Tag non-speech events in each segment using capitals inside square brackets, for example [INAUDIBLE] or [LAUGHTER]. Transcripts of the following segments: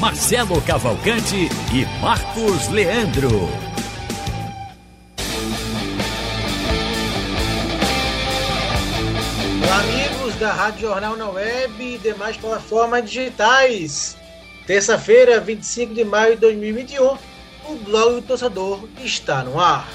Marcelo Cavalcante e Marcos Leandro. Amigos da Rádio Jornal na Web e demais plataformas digitais. Terça-feira, 25 de maio de 2021, o blog do torcedor está no ar.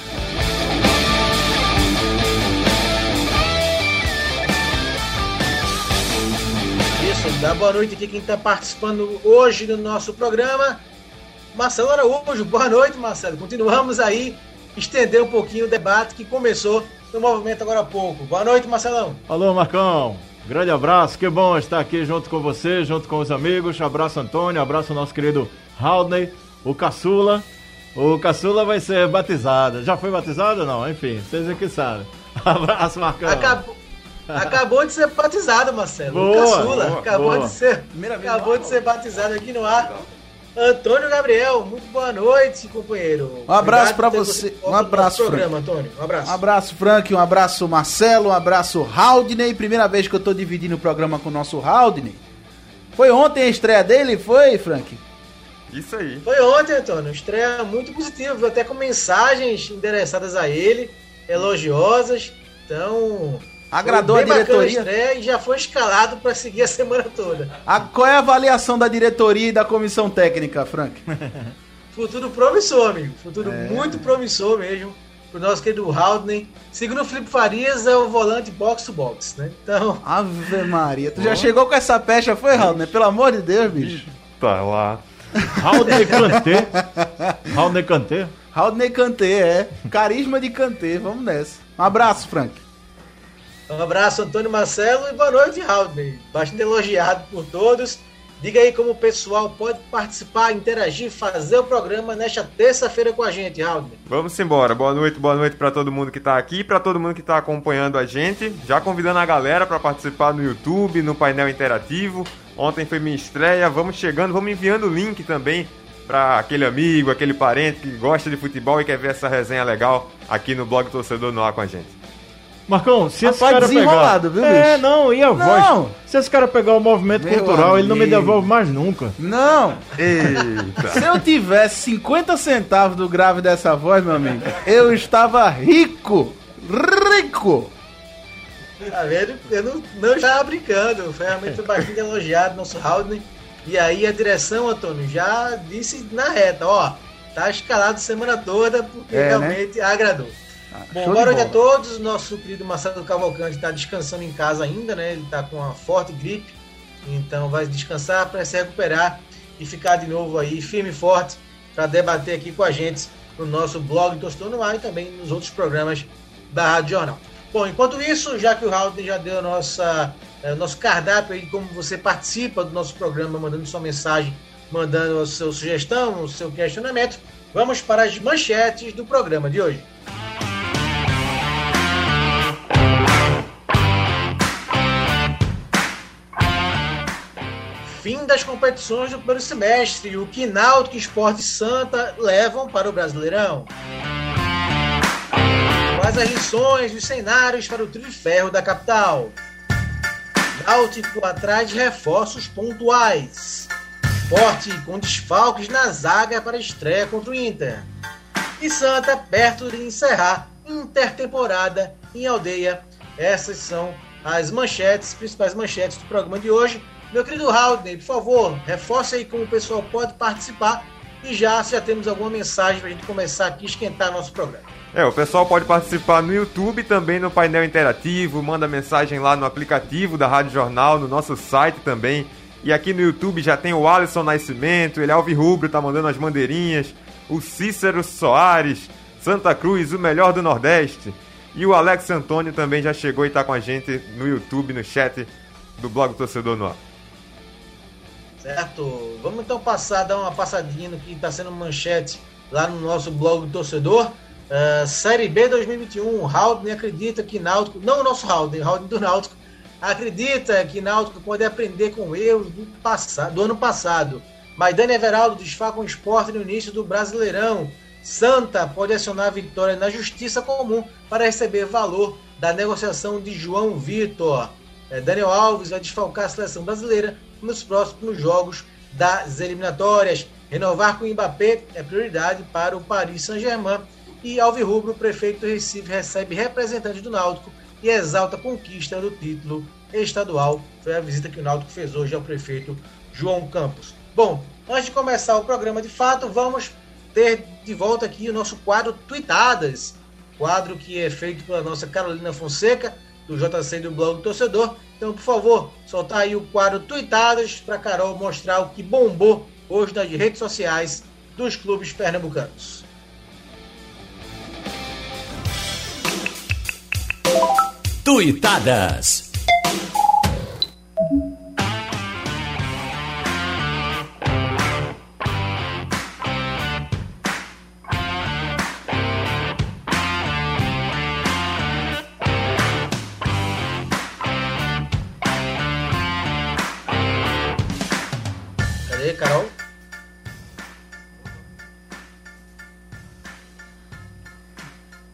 Isso, dá boa noite aqui quem está participando hoje do nosso programa. Marcelo Araújo, boa noite, Marcelo. Continuamos aí, estender um pouquinho o debate que começou no movimento agora há pouco. Boa noite, Marcelão. Alô, Marcão. Grande abraço, que bom estar aqui junto com você, junto com os amigos. Abraço, Antônio, abraço nosso querido Haldney, o Caçula. O Caçula vai ser batizado. Já foi batizado ou não? Enfim, vocês é que sabem. [LAUGHS] Abraço, Marcão. Acabou, acabou de ser batizado, Marcelo. Boa, Caçula boa, acabou boa. de ser, acabou de ser batizado aqui no ar. Antônio Gabriel, muito boa noite, companheiro. Um abraço ter você. Um abraço, programa, Antônio. Um abraço. Um abraço, Frank, um abraço, Marcelo, um abraço, Haldney. Primeira vez que eu tô dividindo o programa com o nosso Haldney. Foi ontem a estreia dele, foi, Frank? Isso aí. Foi ontem, Antônio. Estreia muito positiva, até com mensagens endereçadas a ele, elogiosas. Então. Agradou a diretoria? e já foi escalado para seguir a semana toda. A, qual é a avaliação da diretoria e da comissão técnica, Frank? [LAUGHS] Futuro promissor, amigo. Futuro É. muito promissor mesmo. Pro nosso querido Haldney. Segundo o Felipe Farias, é o volante box to box, né? Então, Ave Maria, tu já chegou com essa pecha, foi, Haldney? Pelo amor de Deus, bicho. Tá lá. Haldney Kanté. [LAUGHS] Haldney Kanté. Haldney Kanté, é. Carisma de Kanté, vamos nessa. Um abraço, Frank. Um abraço, Antônio Marcelo, e boa noite, Haldney. Bastante elogiado por todos. Diga aí como o pessoal pode participar, interagir, fazer o programa nesta terça-feira com a gente, Haldney. Vamos embora. Boa noite, boa noite pra todo mundo que tá aqui, pra todo mundo que tá acompanhando a gente. Já convidando a galera pra participar no YouTube, no painel interativo. Ontem foi minha estreia. Vamos chegando, vamos enviando o link também pra aquele amigo, aquele parente que gosta de futebol e quer ver essa resenha legal aqui no blog Torcedor no ar com a gente. Marcão, se esse Rapaz, cara pegar... desenrolado, viu, É, bicho? não, e a Não. voz? Se esse cara pegar o movimento Meu cultural, ele não me amigo. devolve mais nunca. Não, Eita! Se eu tivesse 50 centavos do grave dessa voz, meu amigo, eu estava rico. Rico! Tá vendo? Eu não, não estava brincando. Foi realmente bastante elogiado, nosso Haldney. E aí a direção, Antônio, já disse na reta, ó, tá escalado semana toda porque É, né? realmente agradou. Bom, boa noite a todos. Nosso querido Marcelo Cavalcante está descansando em casa ainda, né? Ele está com uma forte gripe, então vai descansar para se recuperar e ficar de novo aí firme e forte para debater aqui com a gente no nosso blog Tostou no Ar e também nos outros programas da Rádio Jornal. Bom, enquanto isso, já que o Raul já deu a nossa, eh, o nosso cardápio aí, como você participa do nosso programa, mandando sua mensagem, mandando a sua sugestão, o seu questionamento, vamos para as manchetes do programa de hoje. Das competições do primeiro semestre. O que Náutico e Esporte Santa levam para o Brasileirão. Quais as lições dos cenários para o trio de ferro da capital? Náutico atrás de reforços pontuais. Forte com desfalques na zaga para estreia contra o Inter. E Santa perto de encerrar intertemporada em aldeia. Essas são as manchetes, principais manchetes do programa de hoje. Meu querido Haldney, por favor, reforce aí como o pessoal pode participar e já se já temos alguma mensagem para a gente começar aqui esquentar nosso programa. É, o pessoal pode participar no YouTube, também no painel interativo, manda mensagem lá no aplicativo da Rádio Jornal, no nosso site também. E aqui no YouTube já tem o Alisson Nascimento, ele é alvirrubro, tá mandando as bandeirinhas. O Cícero Soares, Santa Cruz, o melhor do Nordeste. E o Alex Antônio também já chegou e tá com a gente no YouTube, no chat do blog Torcedor no Ar. Certo? Vamos então passar, dar uma passadinha no que está sendo manchete lá no nosso blog do torcedor. Uh, Série B 2021, Haldane acredita que Náutico, não o nosso Haldane, Haldane do Náutico, acredita que Náutico pode aprender com erros do, passado, do ano passado. Maidane Everaldo desfaca o esporte no início do Brasileirão. Santa pode acionar a vitória na Justiça Comum para receber valor da negociação de João Vitor. É, Daniel Alves vai desfalcar a seleção brasileira nos próximos jogos das eliminatórias. Renovar com o Mbappé é prioridade para o Paris Saint-Germain. E Alvirrubro, prefeito do Recife, recebe representante do Náutico e exalta a conquista do título estadual. Foi a visita que o Náutico fez hoje ao prefeito João Campos. Bom, antes de começar o programa de fato, vamos ter de volta aqui o nosso quadro Tweetadas. Quadro que é feito pela nossa Carolina Fonseca, do JC do Blog do Torcedor. Então, por favor, soltar aí o quadro Tweetadas para Carol mostrar o que bombou hoje nas redes sociais dos clubes pernambucanos. Tuitadas.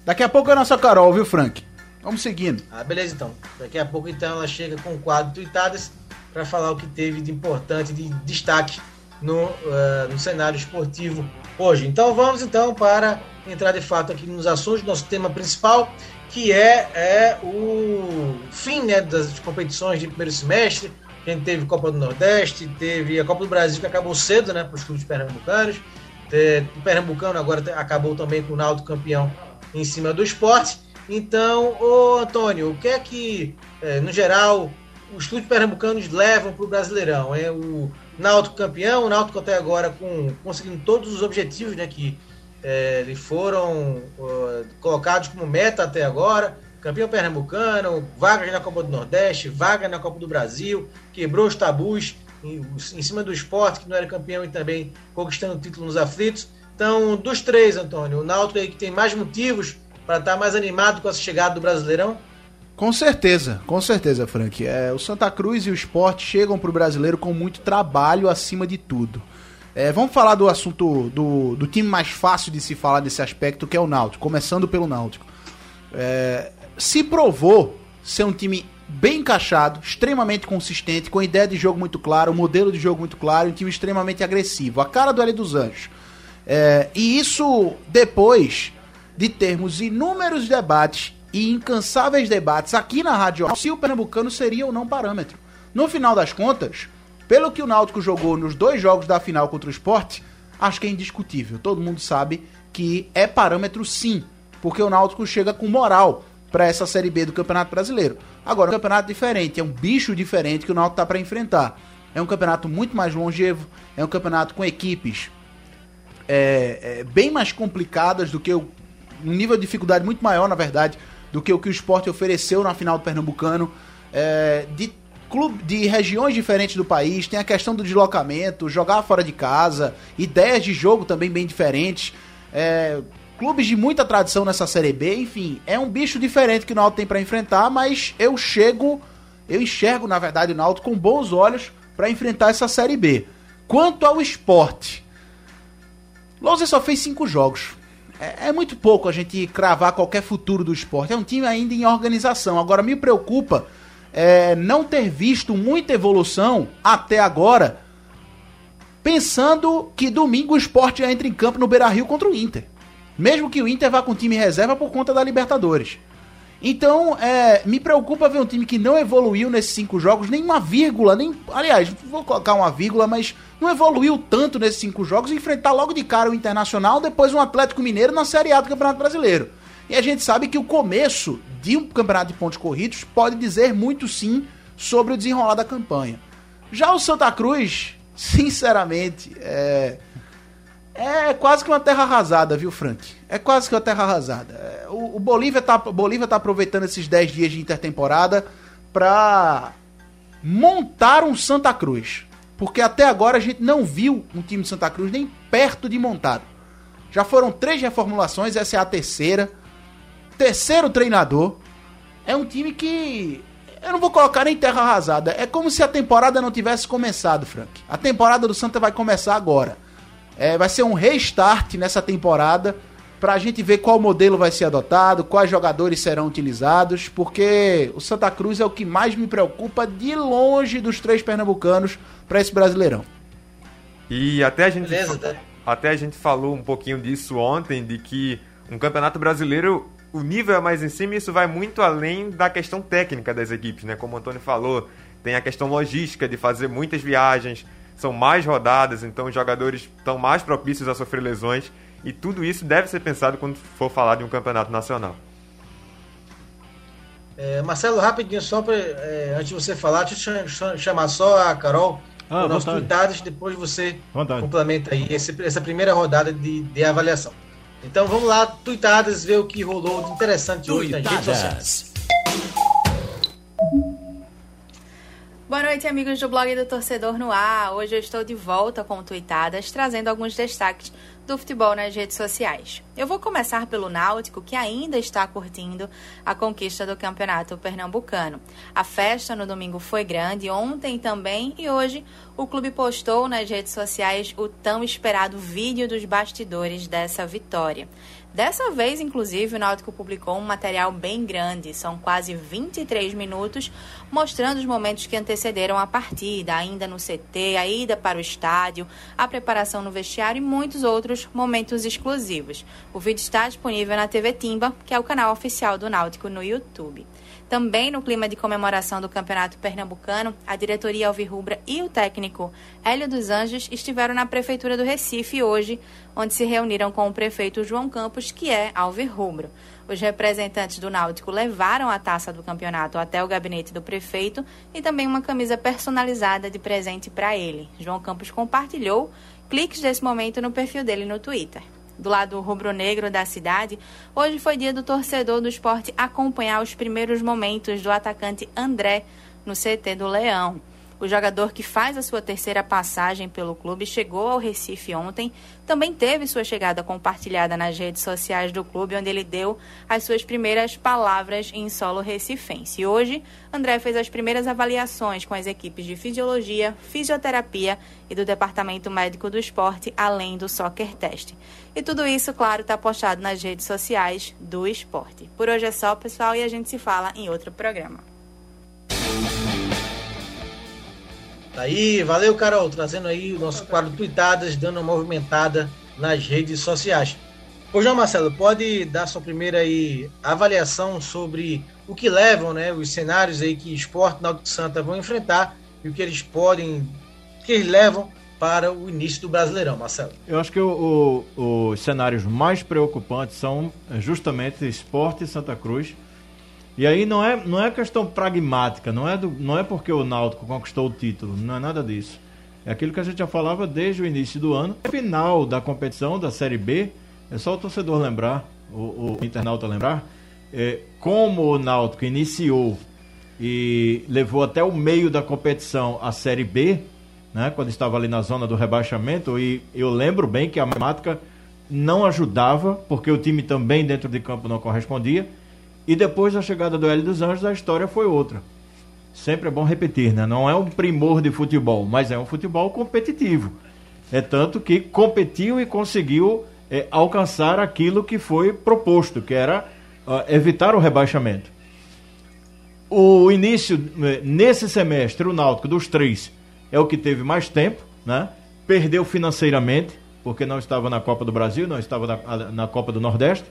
Daqui a pouco é a nossa Carol, viu, Frank? Vamos seguindo. Ah, beleza então. Daqui a pouco então ela chega com o quadro Tuitadas para falar o que teve de importante, de destaque no, uh, no cenário esportivo hoje. Então vamos então para entrar de fato aqui nos assuntos do nosso tema principal, que é, é o fim né, das competições de primeiro semestre. A gente teve Copa do Nordeste, teve a Copa do Brasil que acabou cedo né, para os clubes pernambucanos. O Pernambucano agora acabou também com o Naldo campeão em cima do esporte. Então, ô Antônio, o que é que, é, no geral, os clubes pernambucanos levam para o Brasileirão? É o Náutico campeão, o Náutico até agora com, conseguindo todos os objetivos né, que é, lhe foram uh, colocados como meta até agora. Campeão pernambucano, vaga na Copa do Nordeste, vaga na Copa do Brasil, quebrou os tabus em, em cima do esporte, que não era campeão e também conquistando o título nos aflitos. Então, dos três, Antônio, o Náutico aí que tem mais motivos para estar tá mais animado com essa chegada do Brasileirão? Com certeza, com certeza, Frank. É, o Santa Cruz e o Sport chegam para o brasileiro com muito trabalho acima de tudo. É, vamos falar do assunto do, do time mais fácil de se falar desse aspecto, que é o Náutico, começando pelo Náutico. É, se provou ser um time bem encaixado, extremamente consistente, com ideia de jogo muito clara, um modelo de jogo muito claro, um time extremamente agressivo. A cara do L dos Anjos. É, e isso depois de termos inúmeros debates e incansáveis debates aqui na Rádio se o Pernambucano seria ou não parâmetro. No final das contas, pelo que o Náutico jogou nos dois jogos da final contra o Sport, acho que é indiscutível. Todo mundo sabe que é parâmetro sim, porque o Náutico chega com moral para essa Série B do Campeonato Brasileiro. Agora, é um campeonato diferente, é um bicho diferente que o Náutico tá para enfrentar. É um campeonato muito mais longevo, é um campeonato com equipes é, é, bem mais complicadas do que o. um nível de dificuldade muito maior, na verdade, do que o que o esporte ofereceu na final do Pernambucano. É, de clube de regiões diferentes do país, tem a questão do deslocamento, jogar fora de casa, ideias de jogo também bem diferentes. É, clubes de muita tradição nessa Série B, enfim, é um bicho diferente que o Náutico tem para enfrentar, mas eu chego, eu enxergo na verdade o Náutico com bons olhos para enfrentar essa Série B. Quanto ao esporte, Lousa só fez cinco jogos. É, é, muito pouco a gente cravar qualquer futuro do esporte. É um time ainda em organização. Agora, me preocupa é, não ter visto muita evolução até agora, pensando que domingo o esporte entra em campo no Beira Rio contra o Inter. Mesmo que o Inter vá com time reserva por conta da Libertadores. Então, é, me preocupa ver um time que não evoluiu nesses cinco jogos, nem uma vírgula, nem. Aliás, vou colocar uma vírgula, mas não evoluiu tanto nesses cinco jogos, enfrentar logo de cara o Internacional, depois um Atlético Mineiro na Série A do Campeonato Brasileiro. E a gente sabe que o começo de um campeonato de pontos corridos pode dizer muito sim sobre o desenrolar da campanha. Já o Santa Cruz, [LAUGHS] sinceramente, é. É quase que uma terra arrasada, viu, Frank? É quase que uma terra arrasada. É, o, o Bolívia, tá, Bolívia tá aproveitando esses 10 dias de intertemporada para montar um Santa Cruz. Porque até agora a gente não viu um time de Santa Cruz nem perto de montado. Já foram três reformulações, essa é a terceira. Terceiro treinador. É um time que. Eu não vou colocar nem terra arrasada. É como se a temporada não tivesse começado, Frank. A temporada do Santa vai começar agora. É, vai ser um restart nessa temporada para a gente ver qual modelo vai ser adotado, quais jogadores serão utilizados, porque o Santa Cruz é o que mais me preocupa de longe dos três pernambucanos para esse Brasileirão. E até a gente Beleza, tá? até a gente falou um pouquinho disso ontem de que um campeonato brasileiro o nível é mais em cima e isso vai muito além da questão técnica das equipes, né? Como o Antônio falou, tem a questão logística de fazer muitas viagens, são mais rodadas, então os jogadores estão mais propícios a sofrer lesões. E tudo isso deve ser pensado quando for falar de um campeonato nacional. É, Marcelo, rapidinho, só pra, é, antes de você falar, deixa eu chamar só a Carol, ah, os nossos tuitados, depois você vontade. complementa aí esse, essa primeira rodada de, de avaliação. Então vamos lá, tuitadas, ver o que rolou de interessante tuitadas. hoje nas redes sociais. Boa noite, amigos do blog do Torcedor no Ar. Hoje eu estou de volta com Tuitadas, trazendo alguns destaques do futebol nas redes sociais. Eu vou começar pelo Náutico, que ainda está curtindo a conquista do Campeonato Pernambucano. A festa no domingo foi grande, ontem também e hoje o clube postou nas redes sociais o tão esperado vídeo dos bastidores dessa vitória. Dessa vez, inclusive, o Náutico publicou um material bem grande, são quase 23 minutos, mostrando os momentos que antecederam a partida, ainda no CT, a ida para o estádio, a preparação no vestiário e muitos outros momentos exclusivos. O vídeo está disponível na TV Timba, que é o canal oficial do Náutico no YouTube. Também no clima de comemoração do Campeonato Pernambucano, a diretoria Alvirrubra e o técnico Hélio dos Anjos estiveram na Prefeitura do Recife hoje, onde se reuniram com o prefeito João Campos, que é Alvirrubro. Os representantes do Náutico levaram a taça do campeonato até o gabinete do prefeito e também uma camisa personalizada de presente para ele. João Campos compartilhou cliques desse momento no perfil dele no Twitter do lado rubro-negro da cidade, hoje foi dia do torcedor do esporte acompanhar os primeiros momentos do atacante André no CT do Leão. O jogador que faz a sua terceira passagem pelo clube chegou ao Recife ontem, também teve sua chegada compartilhada nas redes sociais do clube, onde ele deu as suas primeiras palavras em solo recifense. E hoje, André fez as primeiras avaliações com as equipes de fisiologia, fisioterapia e do Departamento Médico do Esporte, além do Soccer Test. E tudo isso, claro, está postado nas redes sociais do esporte. Por hoje é só, pessoal, e a gente se fala em outro programa. Tá aí, valeu, Carol, trazendo aí o nosso quadro Tuitadas, dando uma movimentada nas redes sociais. Ô, João Marcelo, pode dar sua primeira aí avaliação sobre o que levam, né, os cenários aí que Esporte Náutico Santa vão enfrentar e o que eles podem, que eles levam para o início do Brasileirão, Marcelo? Eu acho que o, o, os cenários mais preocupantes são justamente Esporte e Santa Cruz, e aí não é, não é questão pragmática, não é, do, não é porque o Náutico conquistou o título, não é nada disso. É aquilo que a gente já falava desde o início do ano. Final da competição da Série B, é só o torcedor lembrar, o, o internauta lembrar, é, como o Náutico iniciou e levou até o meio da competição a Série B, né, quando estava ali na zona do rebaixamento, e eu lembro bem que a matemática não ajudava, porque o time também dentro de campo não correspondia. E depois da chegada do Hélio dos Anjos, a história foi outra. Sempre é bom repetir, né? Não é um primor de futebol, mas é um futebol competitivo. É tanto que competiu e conseguiu é, alcançar aquilo que foi proposto, que era uh, evitar o rebaixamento. O início, é, nesse semestre, o Náutico dos três é o que teve mais tempo, né? Perdeu financeiramente, porque não estava na Copa do Brasil, não estava na, na Copa do Nordeste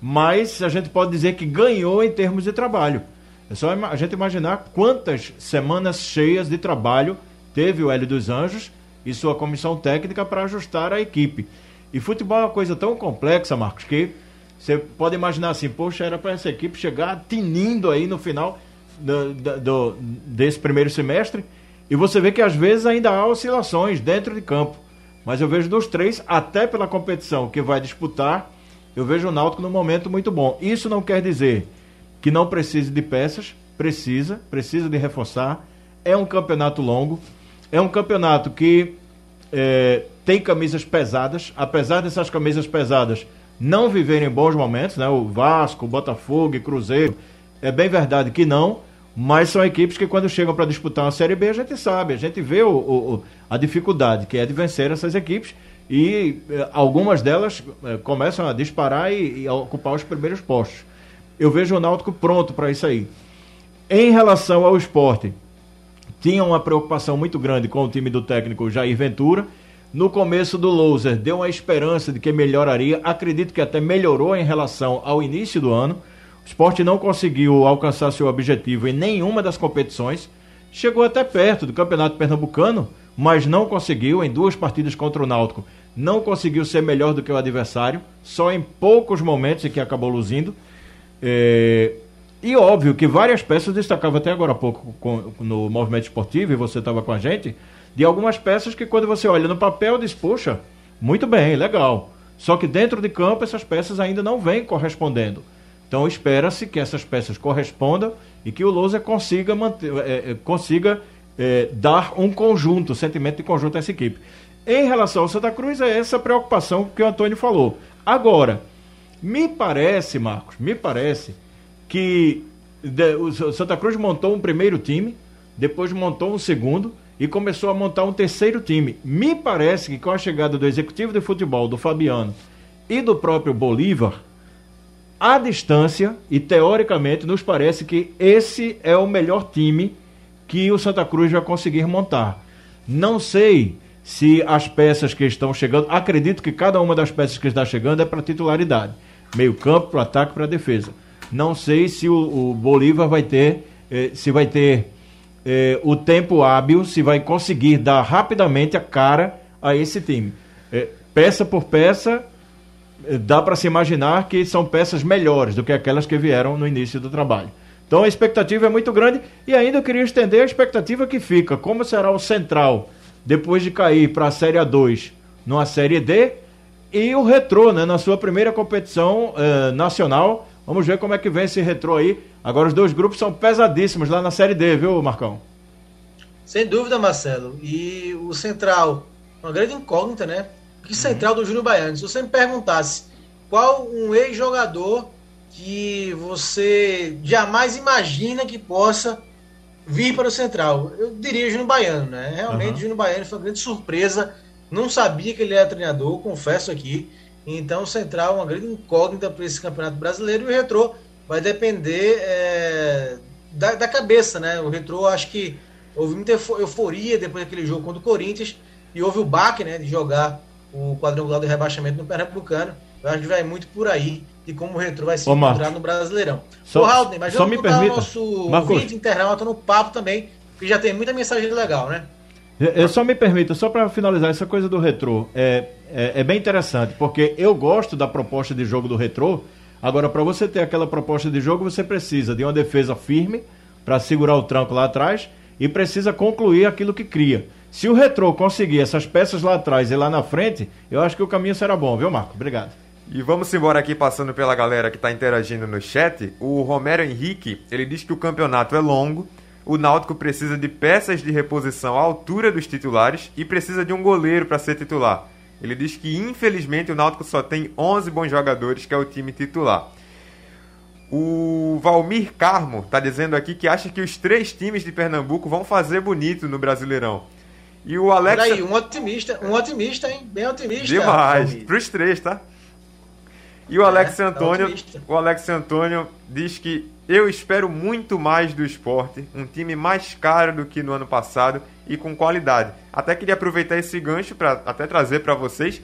mas a gente pode dizer que ganhou em termos de trabalho. É só a gente imaginar quantas semanas cheias de trabalho teve o Hélio dos Anjos e sua comissão técnica para ajustar a equipe. E futebol é uma coisa tão complexa, Marcos, que você pode imaginar assim, poxa, era para essa equipe chegar tinindo aí no final do, do, desse primeiro semestre. E você vê que às vezes ainda há oscilações dentro de campo. Mas eu vejo dos três, até pela competição que vai disputar, eu vejo o Náutico num momento muito bom. Isso não quer dizer que não precise de peças, precisa, precisa de reforçar. É um campeonato longo. É um campeonato que é, tem camisas pesadas, apesar dessas camisas pesadas não viverem bons momentos, né? O Vasco, o Botafogo e Cruzeiro, é bem verdade que não, mas são equipes que quando chegam para disputar uma Série B a gente sabe, a gente vê o, o, a dificuldade que é de vencer essas equipes e eh, algumas delas eh, começam a disparar e, e a ocupar os primeiros postos. Eu vejo o Náutico pronto para isso aí. Em relação ao esporte, tinha uma preocupação muito grande com o time do técnico Jair Ventura. No começo do loser, deu uma esperança de que melhoraria. Acredito que até melhorou em relação ao início do ano. O esporte não conseguiu alcançar seu objetivo em nenhuma das competições. Chegou até perto do Campeonato Pernambucano, mas não conseguiu em duas partidas contra o Náutico. Não conseguiu ser melhor do que o adversário, só em poucos momentos que acabou luzindo. É... E óbvio que várias peças, destacava até agora há pouco com, no movimento esportivo, e você estava com a gente, de algumas peças que quando você olha no papel diz, puxa, muito bem, legal. Só que dentro de campo essas peças ainda não vêm correspondendo. Então espera-se que essas peças correspondam e que o Lousa consiga, manter, é, é, consiga é, dar um conjunto, sentimento de conjunto a essa equipe. Em relação ao Santa Cruz, é essa preocupação que o Antônio falou. Agora, me parece, Marcos, me parece que o Santa Cruz montou um primeiro time, depois montou um segundo e começou a montar um terceiro time. Me parece que com a chegada do executivo de futebol, do Fabiano e do próprio Bolívar, à distância e teoricamente nos parece que esse é o melhor time que o Santa Cruz vai conseguir montar. Não sei se as peças que estão chegando, acredito que cada uma das peças que está chegando é para titularidade, meio campo, para ataque, para defesa. Não sei se o, o Bolívar vai ter, eh, se vai ter eh, o tempo hábil, se vai conseguir dar rapidamente a cara a esse time. Eh, peça por peça, dá para se imaginar que são peças melhores do que aquelas que vieram no início do trabalho. Então a expectativa é muito grande e ainda eu queria estender a expectativa que fica. Como será o Central depois de cair para a Série A2 numa Série D e o Retrô, né, na sua primeira competição eh, nacional. Vamos ver como é que vem esse Retrô aí. Agora os dois grupos são pesadíssimos lá na Série D, viu, Marcão? Sem dúvida, Marcelo. E o Central, uma grande incógnita, né? que central do Júnior Baiano. Se você me perguntasse qual um ex-jogador que você jamais imagina que possa vir para o Central, eu diria Júnior Baiano, né? Realmente, uhum. Júnior Baiano foi uma grande surpresa. Não sabia que ele era treinador, confesso aqui. Então, o Central é uma grande incógnita para esse Campeonato Brasileiro e o Retrô vai depender é, da, da, cabeça, né? O Retrô, acho que houve muita euforia depois daquele jogo contra o Corinthians e houve o baque, né, de jogar o quadrangular do rebaixamento no Pernambucano. Eu acho que vai muito por aí de como o Retro vai se Ô, encontrar no Brasileirão. Só, Ô, Haldner, mas só me permita. nosso Marcos. vídeo internauta no papo também, que já tem muita mensagem legal, né? Eu só me permita, só para finalizar, essa coisa do retrô é, é, é, bem interessante, porque eu gosto da proposta de jogo do retrô. Agora, para você ter aquela proposta de jogo, você precisa de uma defesa firme para segurar o tranco lá atrás e precisa concluir aquilo que cria. Se o Retrô conseguir essas peças lá atrás e lá na frente, eu acho que o caminho será bom, viu, Marco? Obrigado. E vamos embora aqui passando pela galera que está interagindo no chat. O Romero Henrique, ele diz que o campeonato é longo, o Náutico precisa de peças de reposição à altura dos titulares e precisa de um goleiro para ser titular. Ele diz que infelizmente o Náutico só tem 11 bons jogadores, que é o time titular. O Valmir Carmo está dizendo aqui que acha que os três times de Pernambuco vão fazer bonito no Brasileirão. E o Alex. Peraí, um otimista, um otimista, hein? Bem otimista. Demais. Para os três, tá? E o Alex é, tá Antônio, o Alex Antônio diz que eu espero muito mais do esporte, um time mais caro do que no ano passado e com qualidade. Até queria aproveitar esse gancho para até trazer para vocês.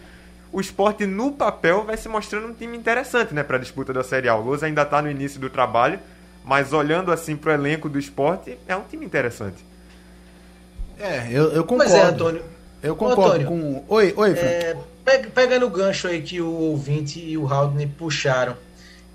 O esporte no papel vai se mostrando um time interessante, né, para a disputa da Série A. O Luz ainda está no início do trabalho, mas olhando assim para o elenco do esporte, é um time interessante. É, eu, eu concordo. Mas é, Antônio. Eu concordo Antônio, com. Oi, oi, Frank. É, pegando o gancho aí que o ouvinte e o Haldane puxaram.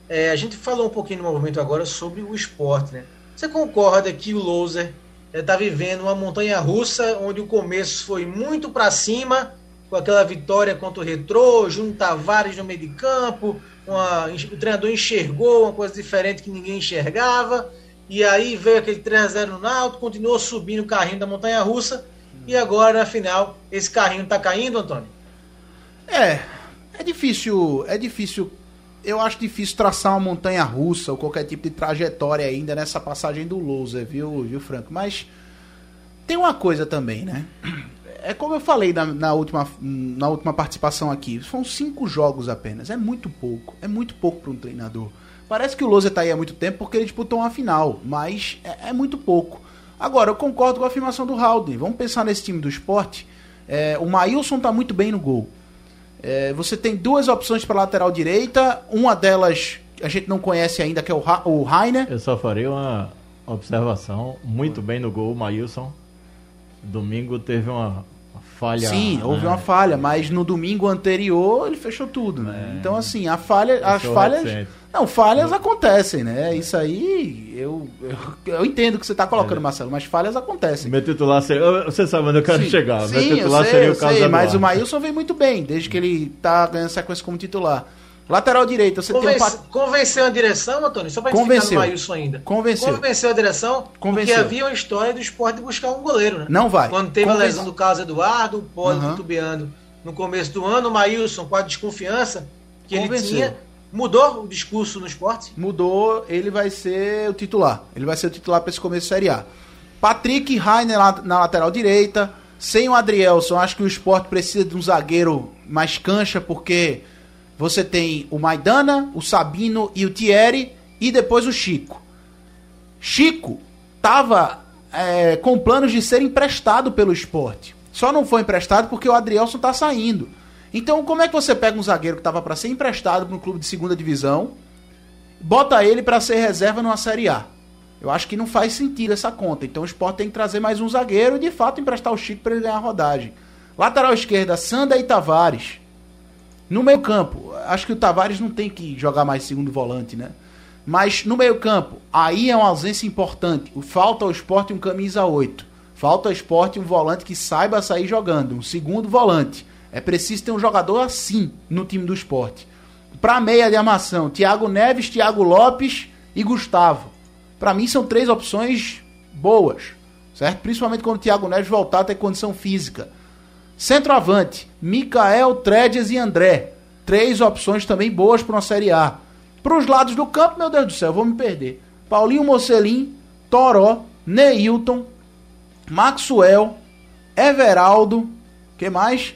É, a gente falou um pouquinho no movimento agora sobre o esporte, né? Você concorda que o Loser está é, vivendo uma montanha russa onde o começo foi muito para cima, com aquela vitória contra o Retrô, Júnior Tavares no meio de campo, uma, o treinador enxergou uma coisa diferente que ninguém enxergava, e aí veio aquele 3x0 no Náutico, continuou subindo o carrinho da montanha russa. E agora, na final, esse carrinho tá caindo, Antônio? É, é difícil, é difícil. Eu acho difícil traçar uma montanha russa ou qualquer tipo de trajetória ainda nessa passagem do loser, viu, viu, Franco? Mas tem uma coisa também, né? É como eu falei na, na última, na última participação aqui. São cinco jogos apenas. É muito pouco. É muito pouco para um treinador. Parece que o Loser tá aí há muito tempo porque ele disputou uma final, mas é, é muito pouco. Agora, eu concordo com a afirmação do Haldane. Vamos pensar nesse time do esporte. É, o Maílson tá muito bem no gol. É, você tem duas opções para lateral direita. Uma delas a gente não conhece ainda, que é o, Ra o Rainer. Eu só faria uma observação. Muito bem no gol, o Maílson. Domingo teve uma, falha. Sim, houve uma falha, mas no domingo anterior ele fechou tudo, né? É. Então, assim, a falha, as falhas. Recente. Não, falhas acontecem, né? Isso aí, eu, eu, eu entendo o que você está colocando, é. Marcelo, mas falhas acontecem. Meu titular seria. Você sabe onde eu quero sim, chegar. Sim, Meu titular sei, seria o caso sei, Mas o Maílson vem muito bem, desde que ele está ganhando sequência como titular. Lateral direito, você Convence, tem um... Convenceu a direção, Antônio? Só para ficar no Maílson ainda. Convenceu. Convenceu a direção, Convenceu. porque havia uma história do esporte de buscar um goleiro, né? Não vai. Quando teve Convence... a lesão do Carlos Eduardo, o Polo uhum. titubeando no começo do ano, o Maílson, com a desconfiança que Convenceu. ele tinha, mudou o discurso no esporte? Mudou, ele vai ser o titular. Ele vai ser o titular para esse começo de Série A. Patrick Rainer na lateral direita. Sem o Adrielson, acho que o esporte precisa de um zagueiro mais cancha, porque você tem o Maidana, o Sabino e o Thierry, e depois o Chico. Chico estava é, com planos de ser emprestado pelo esporte. Só não foi emprestado porque o Adrielson está saindo. Então, como é que você pega um zagueiro que estava para ser emprestado para um clube de segunda divisão, bota ele para ser reserva numa Série A? Eu acho que não faz sentido essa conta. Então, o esporte tem que trazer mais um zagueiro e, de fato, emprestar o Chico para ele ganhar a rodagem. Lateral esquerda, Sanda e Tavares. No meio-campo, acho que o Tavares não tem que jogar mais segundo volante, né? Mas no meio-campo, aí é uma ausência importante. Falta ao esporte um camisa 8. Falta ao esporte um volante que saiba sair jogando, um segundo volante. É preciso ter um jogador assim no time do esporte. Para meia de armação, Thiago Neves, Thiago Lopes e Gustavo. Para mim são três opções boas, certo? Principalmente quando o Thiago Neves voltar a ter condição física. Centroavante, Mikael, Tredes e André. Três opções também boas para uma Série A. Para os lados do campo, meu Deus do céu, vou me perder. Paulinho Mocelin, Toró, Neilton, Maxwell, Everaldo, que mais?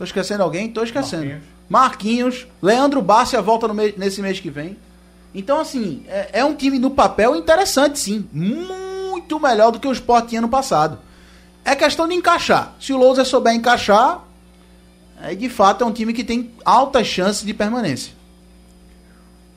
Tô esquecendo alguém? Tô esquecendo. Marquinhos, Marquinhos Leandro Bárcia volta no mês, nesse mês que vem. Então, assim, é, é, um time no papel interessante, sim. Muito melhor do que o Sport tinha no passado. É questão de encaixar. Se o Lousa souber encaixar, aí de fato é um time que tem altas chances de permanência.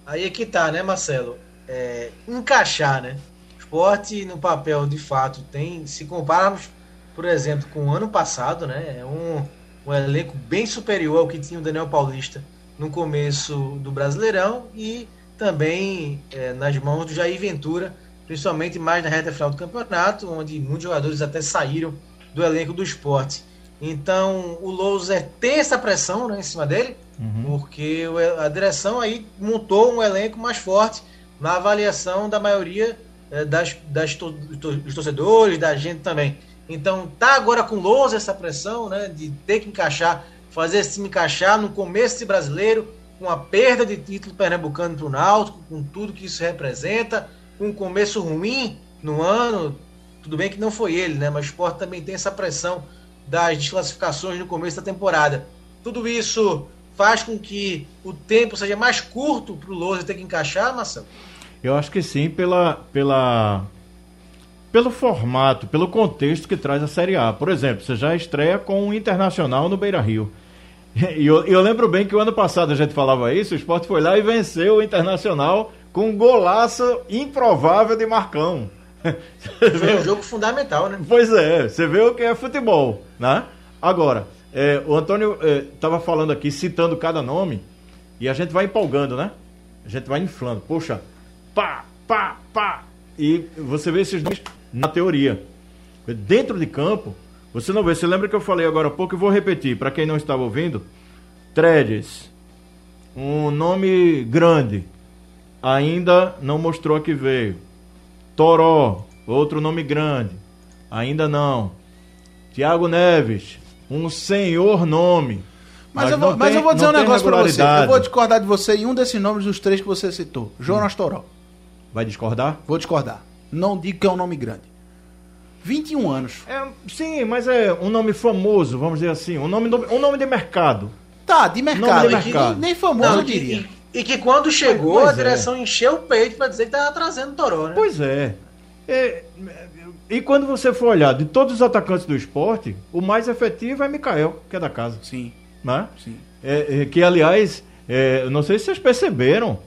Aí é que tá, né, Marcelo? É, encaixar, né? O esporte no papel, de fato, tem. Se compararmos, por exemplo, com o ano passado, né? É um, um elenco bem superior ao que tinha o Daniel Paulista no começo do Brasileirão e também é, nas mãos do Jair Ventura principalmente mais na reta final do campeonato, onde muitos jogadores até saíram do elenco do esporte. Então o Louser tem essa pressão né, em cima dele, uhum. porque a direção aí montou um elenco mais forte na avaliação da maioria é, das, das dos torcedores, da gente também. Então tá agora com o Louser essa pressão né, de ter que encaixar, fazer esse time encaixar no começo de brasileiro, com a perda de título pernambucano para o Náutico, com tudo que isso representa um começo ruim no ano, tudo bem que não foi ele, né? Mas o Sport também tem essa pressão das desclassificações no começo da temporada. Tudo isso faz com que o tempo seja mais curto para o Lousa ter que encaixar, Marcelo? Eu acho que sim, pela, pela, pelo formato, pelo contexto que traz a Série A. Por exemplo, você já estreia com o Internacional no Beira Rio. [LAUGHS] E eu, eu lembro bem que o ano passado a gente falava isso, o Sport foi lá e venceu o Internacional com um golaço improvável de Marcão. [LAUGHS] Foi um jogo fundamental, né? Pois é, você vê o que é futebol, né? Agora, é, o Antônio estava é, falando aqui, citando cada nome, e a gente vai empolgando, né? A gente vai inflando. Poxa, pá, pá, pá. E você vê esses nomes na teoria. Dentro de campo, você não vê. Você lembra que eu falei agora há pouco e vou repetir, para quem não estava ouvindo? Tredes, um nome grande, ainda não mostrou que veio. Toró, outro nome grande, ainda não. Tiago Neves, um senhor nome. Mas, eu vou, mas tem- eu vou dizer um negócio pra você. Eu vou discordar de você em um desses nomes dos três que você citou. Jonas Toró. Vai discordar? Vou discordar. Não digo que é um nome grande. 21 anos. É, sim, mas é um nome famoso, vamos dizer assim. Um nome, um nome de mercado. Tá, de mercado. De Nem- mercado. Nem, famoso, Não, eu e, diria. e- e que quando chegou, Pois a é. direção encheu o peito pra dizer que tava trazendo Toró, né? Pois é. É, E quando você for olhar de todos os atacantes do esporte, o mais efetivo é Mikael, que é da casa. Sim, Né? sim. É, é, que, aliás, é, eu não sei se vocês perceberam,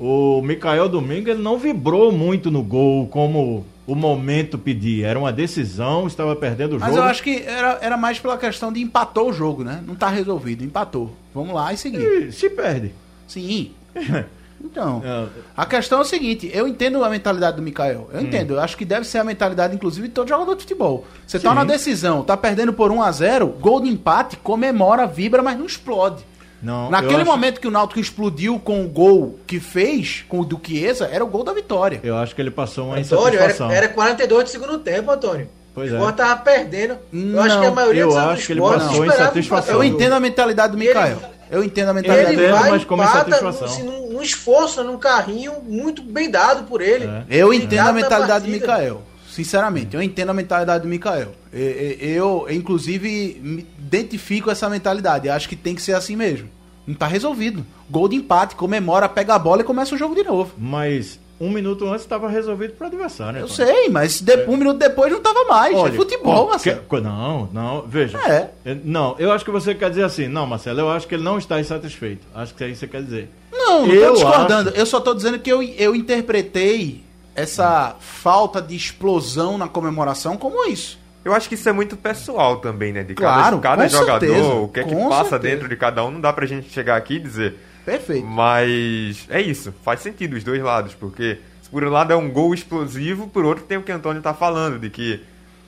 o Mikael Domingo ele não vibrou muito no gol como o momento pedia. Era uma decisão, estava perdendo o Mas jogo. eu acho que era, era mais pela questão de empatou o jogo, né? Não tá resolvido, empatou. Vamos lá e seguir. E se perde. Sim. [LAUGHS] Então, É, a questão é o seguinte, eu entendo a mentalidade do Mikael. Hum. Eu entendo, eu acho que deve ser a mentalidade, inclusive, de todo jogador de futebol. Você tá Sim. na decisão, tá perdendo por 1 a 0 gol de empate, comemora, vibra, mas não explode. Não, Naquele acho- momento que o Náutico explodiu com o gol que fez, com o do Chiesa, era o gol da vitória. Eu acho que ele passou uma Antônio, insatisfação. era, era 42 de segundo tempo, Antônio. Pois o é. Sport tava perdendo. Eu acho Não, que a maioria eu dos acho que ele passou insatisfação. Eu um entendo a mentalidade do ele- Mikael. Eu entendo a Ele mentalidade vai mas como insatisfação. assim, num, num esforço, num carrinho muito bem dado por ele. É. Eu entendo a mentalidade do. Mikael. Sinceramente, eu entendo a mentalidade do Mikael. Eu, inclusive, me identifico essa mentalidade. Acho que tem que ser assim mesmo. Não tá resolvido. Gol de empate, comemora, pega a bola e começa o jogo de novo. Mas um minuto antes estava resolvido para o adversário. né, Eu Antônio? sei, mas de- um minuto depois não tava mais. é futebol, qualquer- Marcelo. co- Não, não, veja. É. É, Não, eu acho que você quer dizer assim, não, Marcelo, eu acho que ele não está insatisfeito. Acho que é isso que você quer dizer. Não, não Eu tô discordando. acho- Eu só tô dizendo que eu, eu interpretei essa falta de explosão na comemoração como isso. Eu acho que isso é muito pessoal também, né? De Claro, cada, cada com jogador, certeza, o que é que passa certeza. dentro de cada um, não dá pra gente chegar aqui e dizer. Perfeito. Mas é isso, faz sentido os dois lados, porque se por um lado é um gol explosivo, por outro tem o que o Antônio tá falando, de que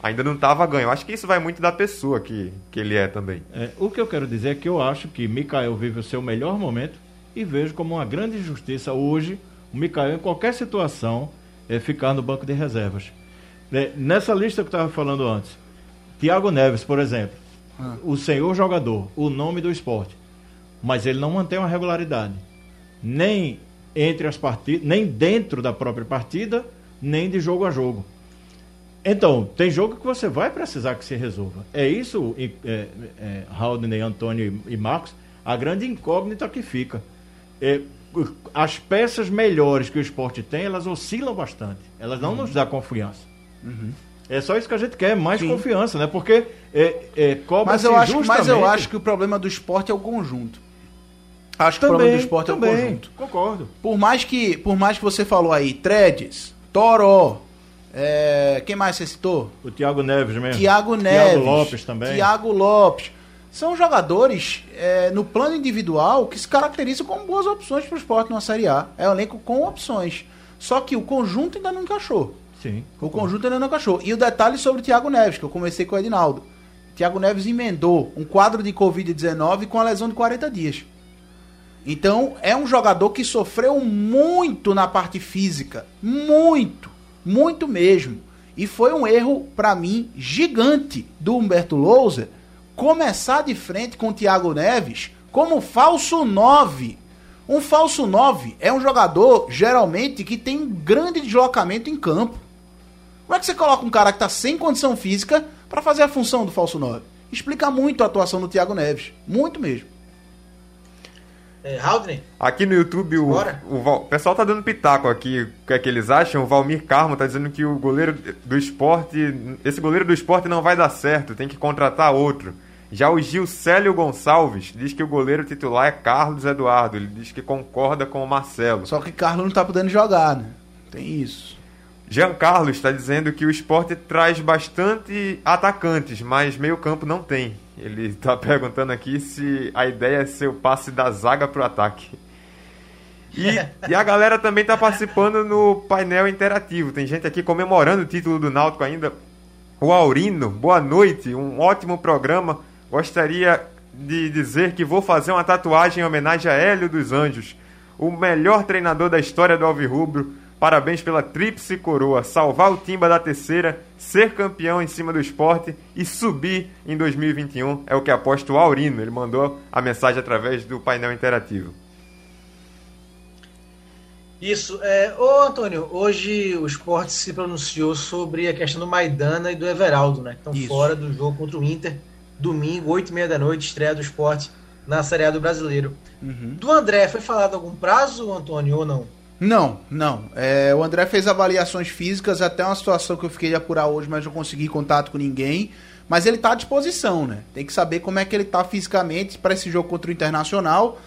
ainda não tava ganho. Eu acho que isso vai muito da pessoa que, que ele é também. É, o que eu quero dizer é que eu acho que Mikael vive o seu melhor momento e vejo como uma grande injustiça hoje o Mikael, em qualquer situação, é, ficar no banco de reservas. É, nessa lista que eu estava falando antes, Thiago Neves, por exemplo, o senhor jogador, o nome do esporte, mas ele não mantém uma regularidade, nem entre as partidas, nem dentro da própria partida, nem de jogo a jogo. Então, tem jogo que você vai precisar que se resolva. É isso, é, é, Haldane, Antônio e e Marcos, a grande incógnita que fica. É, as peças melhores que o esporte tem, elas oscilam bastante. Elas não nos dão confiança. É só isso que a gente quer, mais Sim. confiança, né? Porque é, é, cobra Mas eu, acho, mas eu acho que o problema do esporte é o conjunto. Acho que o problema do esporte é o também, conjunto. Concordo. Por mais que, por mais que você falou aí, Tredes, Toró, é, quem mais você citou? O Thiago Neves mesmo. Tiago Neves, Thiago Lopes também. Thiago Lopes. São jogadores é, no plano individual que se caracterizam como boas opções para o esporte numa Série A. É um elenco com opções. Só que o conjunto ainda não encaixou. Sim. O conjunto ainda não encaixou. E o detalhe sobre o Thiago Neves, que eu comecei com o Edinaldo. Thiago Neves emendou um quadro de Covid-19 com a lesão de 40 dias. Então, é um jogador que sofreu muito na parte física. Muito. Muito mesmo. E foi um erro, pra mim, gigante do Humberto Louser começar de frente com o Thiago Neves como falso 9. Um falso 9 é um jogador, geralmente, que tem um grande deslocamento em campo. Como é que você coloca um cara que tá sem condição física pra fazer a função do falso 9? Explica muito a atuação do Thiago Neves. Muito mesmo. É, Haldane, Aqui no YouTube, o, o, Val- o pessoal tá dando pitaco aqui, o que é que eles acham. O Valmir Carmo tá dizendo que o goleiro do esporte, esse goleiro do esporte não vai dar certo, tem que contratar outro. Já o Gilcélio Gonçalves diz que o goleiro titular é Carlos Eduardo, ele diz que concorda com o Marcelo. Só que Carlos não tá podendo jogar, né? Tem isso. Jean Carlos está dizendo que o esporte traz bastante atacantes, mas meio campo não tem. Ele está perguntando aqui se a ideia é ser o passe da zaga pro ataque. E, [LAUGHS] e a galera também está participando no painel interativo. Tem gente aqui comemorando o título do Náutico ainda. O Aurino, boa noite, um ótimo programa. Gostaria de dizer que vou fazer uma tatuagem em homenagem a Hélio dos Anjos, o melhor treinador da história do Alvirrubro. Parabéns pela tríplice coroa, salvar o Timba da terceira, ser campeão em cima do esporte e subir em 2021. É o que aposta o Aurino. Ele mandou a mensagem através do painel interativo. Isso. É, ô, Antônio, hoje o esporte se pronunciou sobre a questão do Maidana e do Everaldo, né? Que estão Isso. fora do jogo contra o Inter. Domingo, 8 e meia da noite, estreia do esporte na Série A do Brasileiro. Do André, foi falado algum prazo, Antônio, ou não? Não, não. É, o André fez avaliações físicas, até uma situação que eu fiquei de apurar hoje, mas não consegui contato com ninguém. Mas ele tá à disposição, né? Tem que saber como é que ele tá fisicamente para esse jogo contra o Internacional.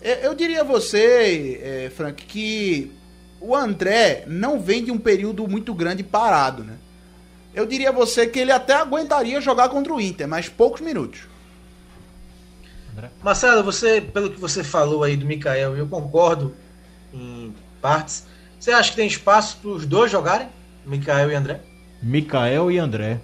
Eu, eu diria a você, é, Frank, que o André não vem de um período muito grande parado, né? Eu diria a você que ele até aguentaria jogar contra o Inter, mas poucos minutos. Marcelo, você, pelo que você falou aí do Mikael, eu concordo em partes. Você acha que tem espaço para os dois jogarem? Mikael e André? Mikael e André.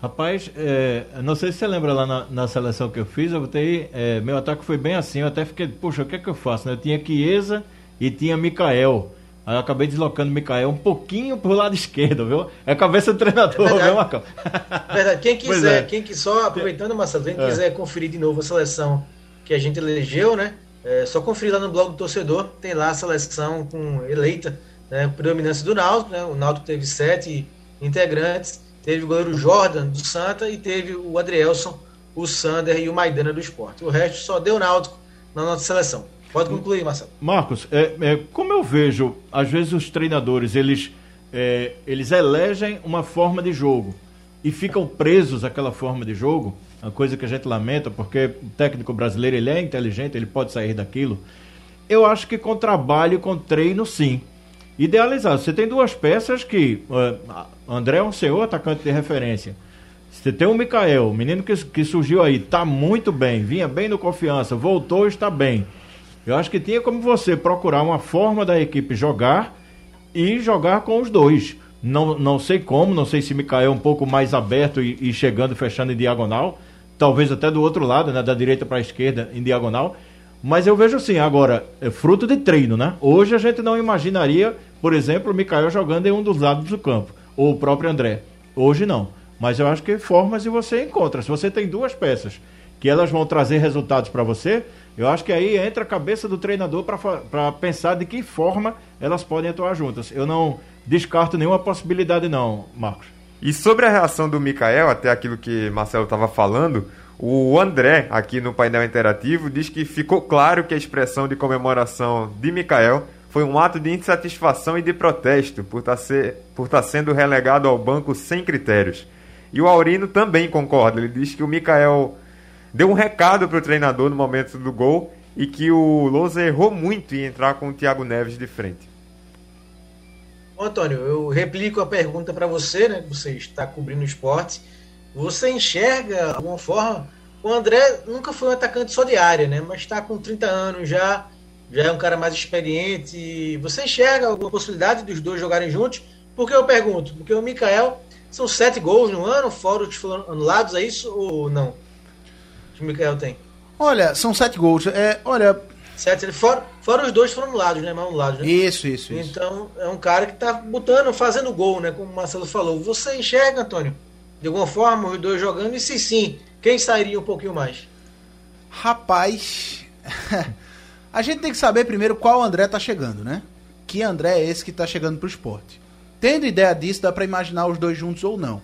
Rapaz, é, não sei se você lembra lá na, na seleção que eu fiz, eu botei. é, meu ataque foi bem assim, eu até fiquei, puxa, o que é que eu faço? né? Eu tinha Chiesa e tinha Mikael. Aí eu acabei deslocando o Mikael um pouquinho pro lado esquerdo, viu? É a cabeça do treinador, É viu, Marcão? [LAUGHS] Verdade. Quem quiser, é. quem que só aproveitando, Marcelo, quem É. quiser conferir de novo a seleção que a gente elegeu, né? É só conferir lá no blog do torcedor, tem lá a seleção com eleita, né? Predominância do Náutico, né? O Náutico teve sete integrantes, teve o goleiro Jordan do Santa e teve o Adrielson, o Sander e o Maidana do Esporte. O resto só deu Náutico na nossa seleção. Pode concluir, Marcelo. Marcos, é, é, como eu vejo, às vezes os treinadores, eles, é, eles elegem uma forma de jogo e ficam presos àquela forma de jogo, uma coisa que a gente lamenta, porque o técnico brasileiro ele é inteligente, ele pode sair daquilo. Eu acho que com trabalho, com treino, sim. Idealizado. Você tem duas peças que. é, André é um senhor atacante de referência. Você tem o Mikael, o menino que, que surgiu aí, tá muito bem, vinha bem no confiança, voltou, está bem. Eu acho que tinha como você procurar uma forma da equipe jogar e jogar com os dois. Não, não sei como, não sei se Mikael é um pouco mais aberto e, e chegando, fechando em diagonal. Talvez até do outro lado, né, da direita para a esquerda em diagonal. Mas eu vejo assim, agora, é fruto de treino, né? Hoje a gente não imaginaria, por exemplo, o Mikael jogando em um dos lados do campo, ou o próprio André. Hoje não. Mas eu acho que formas e você encontra. Se você tem duas peças que elas vão trazer resultados para você, eu acho que aí entra a cabeça do treinador para pensar de que forma elas podem atuar juntas. Eu não descarto nenhuma possibilidade, não, Marcos. E sobre a reação do Mikael, até aquilo que Marcelo estava falando, o André, aqui no painel interativo, diz que ficou claro que a expressão de comemoração de Mikael foi um ato de insatisfação e de protesto por estar ser, por tá sendo relegado ao banco sem critérios. E o Aurino também concorda, ele diz que o Mikael deu um recado para o treinador no momento do gol e que o Lousa errou muito em entrar com o Thiago Neves de frente. Antônio, eu replico a pergunta para você, né? que Você está cobrindo esporte. Você enxerga, alguma forma, o André nunca foi um atacante só de área, né? Mas está com 30 anos já, já é um cara mais experiente. Você enxerga alguma possibilidade dos dois jogarem juntos? Porque eu pergunto, porque o Mikael são sete gols no ano, fora os que anulados, é isso ou não? Que o Mikael tem? Olha, são sete gols. É, olha, Sete, fora, fora os dois foram anulados, né? Mal anulados, né? isso, isso, isso. Então, é um cara que tá botando, fazendo gol, né? Como o Marcelo falou. Você enxerga, Antônio, de alguma forma, os dois jogando? E se sim, quem sairia um pouquinho mais? Rapaz, [LAUGHS] a gente tem que saber primeiro qual André tá chegando, né? Que André é esse que tá chegando pro esporte. Tendo ideia disso, dá pra imaginar os dois juntos ou não.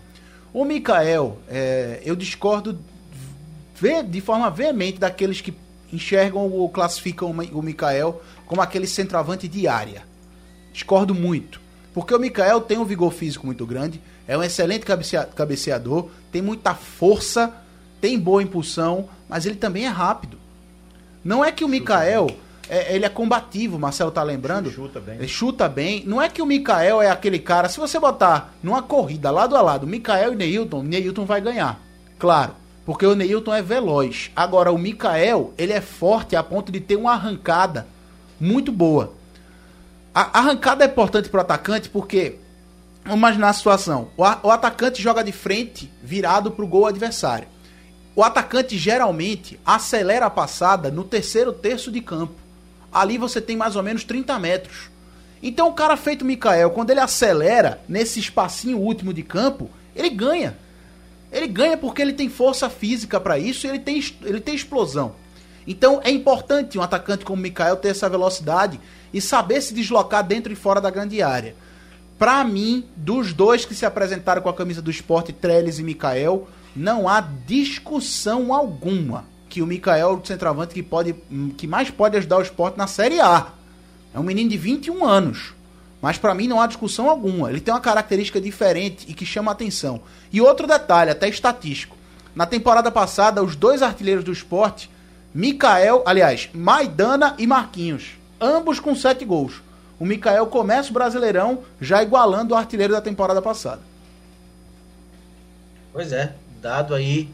O Mikael, é, eu discordo de forma veemente daqueles que enxergam ou classificam o Mi- o Mikael como aquele centroavante de área. Discordo muito. Porque o Mikael tem um vigor físico muito grande, é um excelente cabecea- cabeceador, tem muita força, tem boa impulsão, mas ele também é rápido. Não é que o Mikael, é, ele é combativo, Marcelo tá lembrando? Chuta bem. Ele chuta bem. Não é que o Mikael é aquele cara, se você botar numa corrida lado a lado, Mikael e Neilton, Neilton vai ganhar. Claro, porque o Neilton é veloz. Agora o Mikael, ele é forte a ponto de ter uma arrancada muito boa. A arrancada é importante pro atacante porque Vamos imaginar a situação. O, o atacante joga de frente, virado pro gol adversário. O atacante geralmente acelera a passada no terceiro terço de campo. Ali você tem mais ou menos 30 metros. Então o cara feito Mikael, quando ele acelera nesse espacinho último de campo, ele ganha. Ele ganha porque ele tem força física para isso e ele tem, ele tem explosão. Então é importante um atacante como o Mikael ter essa velocidade e saber se deslocar dentro e fora da grande área. Para mim, dos dois que se apresentaram com a camisa do esporte, Trellis e Mikael, não há discussão alguma que o Mikael, o centroavante que, pode, que mais pode ajudar o esporte na Série A. É um menino de 21 anos. Mas para mim não há discussão alguma. Ele tem uma característica diferente e que chama atenção. E outro detalhe, até estatístico. Na temporada passada, os dois artilheiros do esporte, Mikael, aliás, Maidana e Marquinhos, ambos com sete gols. O Mikael começa o Brasileirão já igualando o artilheiro da temporada passada. Pois é, dado aí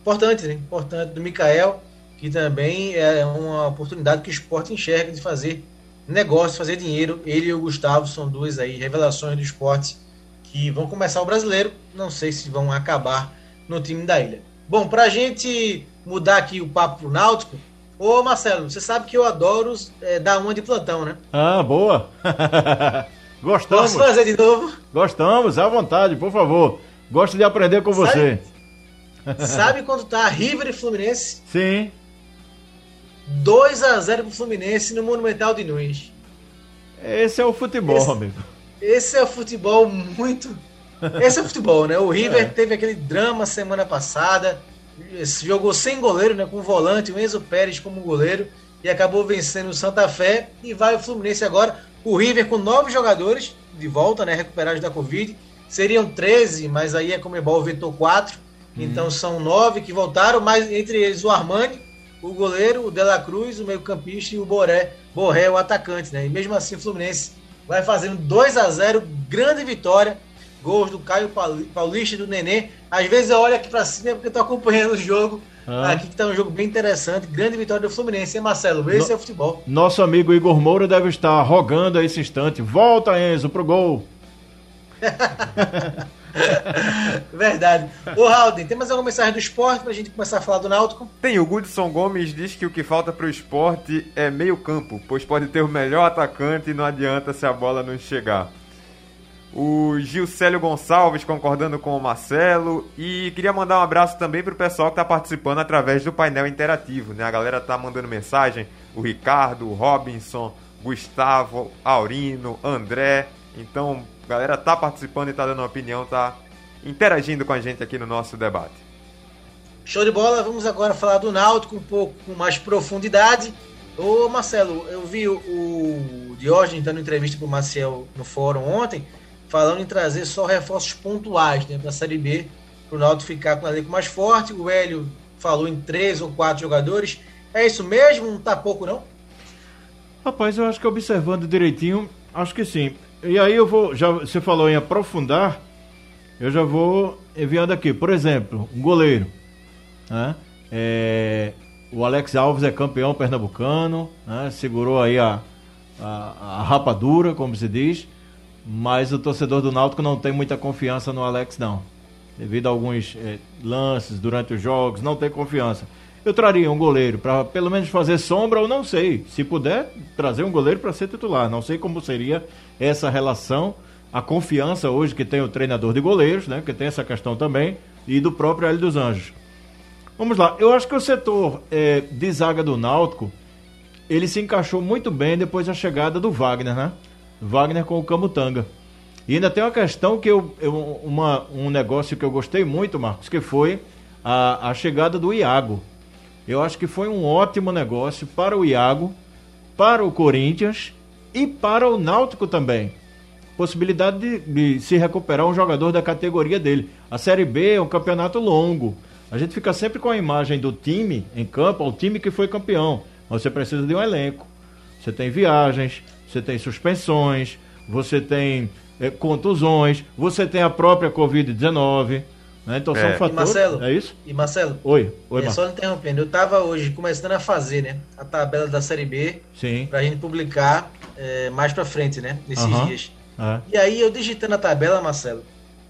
importante, né? Importante do Mikael, que também é uma oportunidade que o esporte enxerga de fazer negócio, fazer dinheiro. Ele e o Gustavo são duas aí revelações do esporte que vão começar o brasileiro. Não sei se vão acabar no time da ilha. Bom, pra gente mudar aqui o papo pro Náutico, ô Marcelo, você sabe que eu adoro é, dar uma de plantão, né? Ah, boa! [LAUGHS] Gostamos. Posso fazer de novo? Gostamos, à vontade, por favor. Gosto de aprender com sabe, você. [LAUGHS] Sabe quando tá River e Fluminense? Sim. 2 a 0 pro Fluminense no Monumental de Nunes. Esse é o futebol, esse, amigo. Esse é o futebol muito. Esse é o futebol, né? O River é. teve aquele drama semana passada, jogou sem goleiro, né? Com o volante, o Enzo Pérez como goleiro, e acabou vencendo o Santa Fé. E vai o Fluminense agora. O River com nove jogadores de volta, né? Recuperados da Covid. Seriam 13, mas aí a Comebol vetou quatro. Hum. Então são nove que voltaram, mas entre eles o Armani, o goleiro, o Dela Cruz, o meio-campista e o Boré, Borré, o atacante, né? E mesmo assim o Fluminense vai fazendo 2 a 0 grande vitória. Gols do Caio Paulista e do Nenê. Às vezes eu olho aqui para cima porque estou acompanhando o jogo. Ah. Aqui que tá um jogo bem interessante. Grande vitória do Fluminense, hein, Marcelo? Esse no, é o futebol. Nosso amigo Igor Moura deve estar rogando a esse instante. Volta, Enzo, pro gol. [LAUGHS] [LAUGHS] Verdade. Ô, Halden, tem mais alguma mensagem do esporte pra gente começar a falar do Náutico? Tem, o Goodson Gomes diz que o que falta pro esporte é meio campo, pois pode ter o melhor atacante e não adianta se a bola não chegar. O Gilcélio Gonçalves concordando com o Marcelo. E queria mandar um abraço também pro pessoal que tá participando através do painel interativo, né? A galera tá mandando mensagem. O Ricardo, o Robinson, Gustavo, Aurino, André. Então, a galera tá participando e tá dando opinião, tá interagindo com a gente aqui no nosso debate. Show de bola, vamos agora falar do Náutico um pouco com mais profundidade. Ô Marcelo, eu vi o, o Diógenes dando entrevista pro Marcel no fórum ontem, falando em trazer só reforços pontuais né, para a Série B, para o Náutico ficar com o elenco mais forte. O Hélio falou em três ou quatro jogadores. É isso mesmo? Não tá pouco, não? Rapaz, eu acho que observando direitinho, acho que sim. E aí eu vou, já você falou em aprofundar, eu já vou enviando aqui. Por exemplo, um goleiro. Né? É, o Alex Alves é campeão pernambucano, né? segurou aí a, a, a, rapadura, como se diz, mas o torcedor do Náutico não tem muita confiança no Alex, não. Devido a alguns é, lances durante os jogos, não tem confiança. Eu traria um goleiro para pelo menos fazer sombra, ou não sei. Se puder, trazer um goleiro para ser titular. Não sei como seria essa relação, a confiança hoje que tem o treinador de goleiros, né? Que tem essa questão também, e do próprio Hélio dos Anjos. Vamos lá, eu acho que o setor é, de zaga do Náutico, ele se encaixou muito bem depois da chegada do Wagner, né? Wagner com o Camutanga. E ainda tem uma questão que eu, eu uma, um negócio que eu gostei muito, Marcos, que foi a, a chegada do Iago. Eu acho que foi um ótimo negócio para o Iago, para o Corinthians e para o Náutico também. Possibilidade de, de, se recuperar um jogador da categoria dele. A Série B é um campeonato longo. A gente fica sempre com a imagem do time em campo, o time que foi campeão. Mas você precisa de um elenco. Você tem viagens, você tem suspensões, você tem é, contusões, você tem a própria Covid-19. Né? Então é. são fatores. E Marcelo, é isso? E Marcelo? Oi, oi é, Só interrompendo, eu estava hoje começando a fazer né, a tabela da Série B Sim. pra gente publicar é, mais pra frente, né? Nesses dias. É. E aí eu digitando a tabela, Marcelo,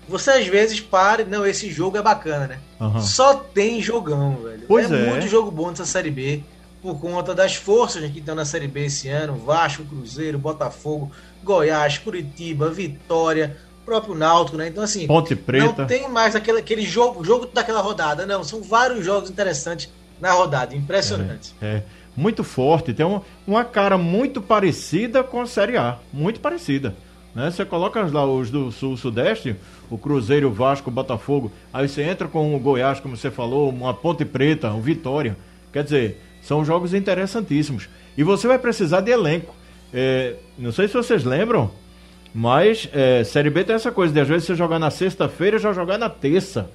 você às vezes para, não, esse jogo é bacana, né? Só tem jogão, velho. Pois é, é muito jogo bom nessa Série B. por conta das forças que estão na Série B esse ano, Vasco, Cruzeiro, Botafogo, Goiás, Curitiba, Vitória, próprio Náutico, né? Então assim, Ponte Preta. não tem mais aquele, aquele jogo, jogo daquela rodada, não, são vários jogos interessantes na rodada, impressionante. É, muito forte, tem uma, uma cara muito parecida com a Série A, muito parecida. Né? Você coloca lá os do Sul-Sudeste, o Cruzeiro, o Vasco, o Botafogo, aí você entra com o Goiás, como você falou, uma Ponte Preta, um Vitória. Quer dizer, são jogos interessantíssimos. E você vai precisar de elenco. É, não sei se vocês lembram, mas é, Série B tem essa coisa de às vezes você jogar na sexta-feira e já jogar na terça.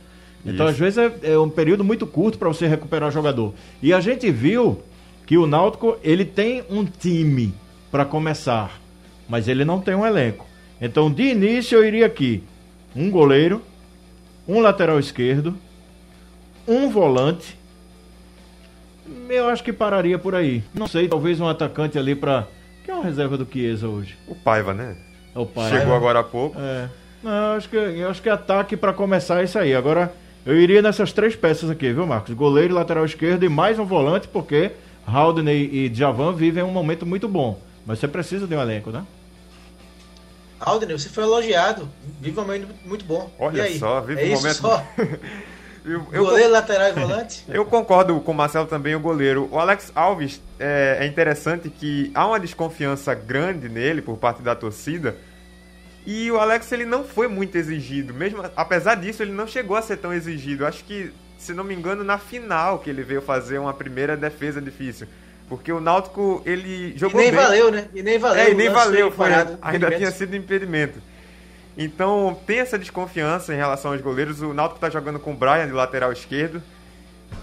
Então, Isso. às vezes, é, é um período muito curto para você recuperar jogador. E a gente viu que o Náutico ele tem um time para começar, mas ele não tem um elenco. Então, de início, eu iria aqui: um goleiro, um lateral esquerdo, um volante. Eu acho que pararia por aí. Não sei, talvez um atacante ali para. Que é uma reserva do Chiesa hoje? O Paiva, né? É o. Chegou agora há pouco. É. Não, eu acho que, eu acho que ataque para começar é isso aí. Agora, eu iria nessas três peças aqui, viu, Marcos? Goleiro, lateral esquerdo e mais um volante, porque Haldane e Djavan vivem um momento muito bom. Mas você precisa de um elenco, né? Alden, você foi elogiado, vive um momento muito bom. Olha E aí? só, vive é um isso momento- só? [LAUGHS] Eu, eu, Goleiro, lateral e volante? [LAUGHS] eu concordo com o Marcelo também, o goleiro. O Alex Alves, é, é interessante que há uma desconfiança grande nele por parte da torcida. E o Alex ele não foi muito exigido, mesmo apesar disso ele não chegou a ser tão exigido. Acho que, se não me engano, na final que ele veio fazer uma primeira defesa difícil, porque o Náutico ele E jogou nem bem. valeu, né? E nem valeu. É, e nem valeu, foi, ainda tinha sido impedimento. Então, tem essa desconfiança em relação aos goleiros. O Náutico tá jogando com o Brian de lateral esquerdo,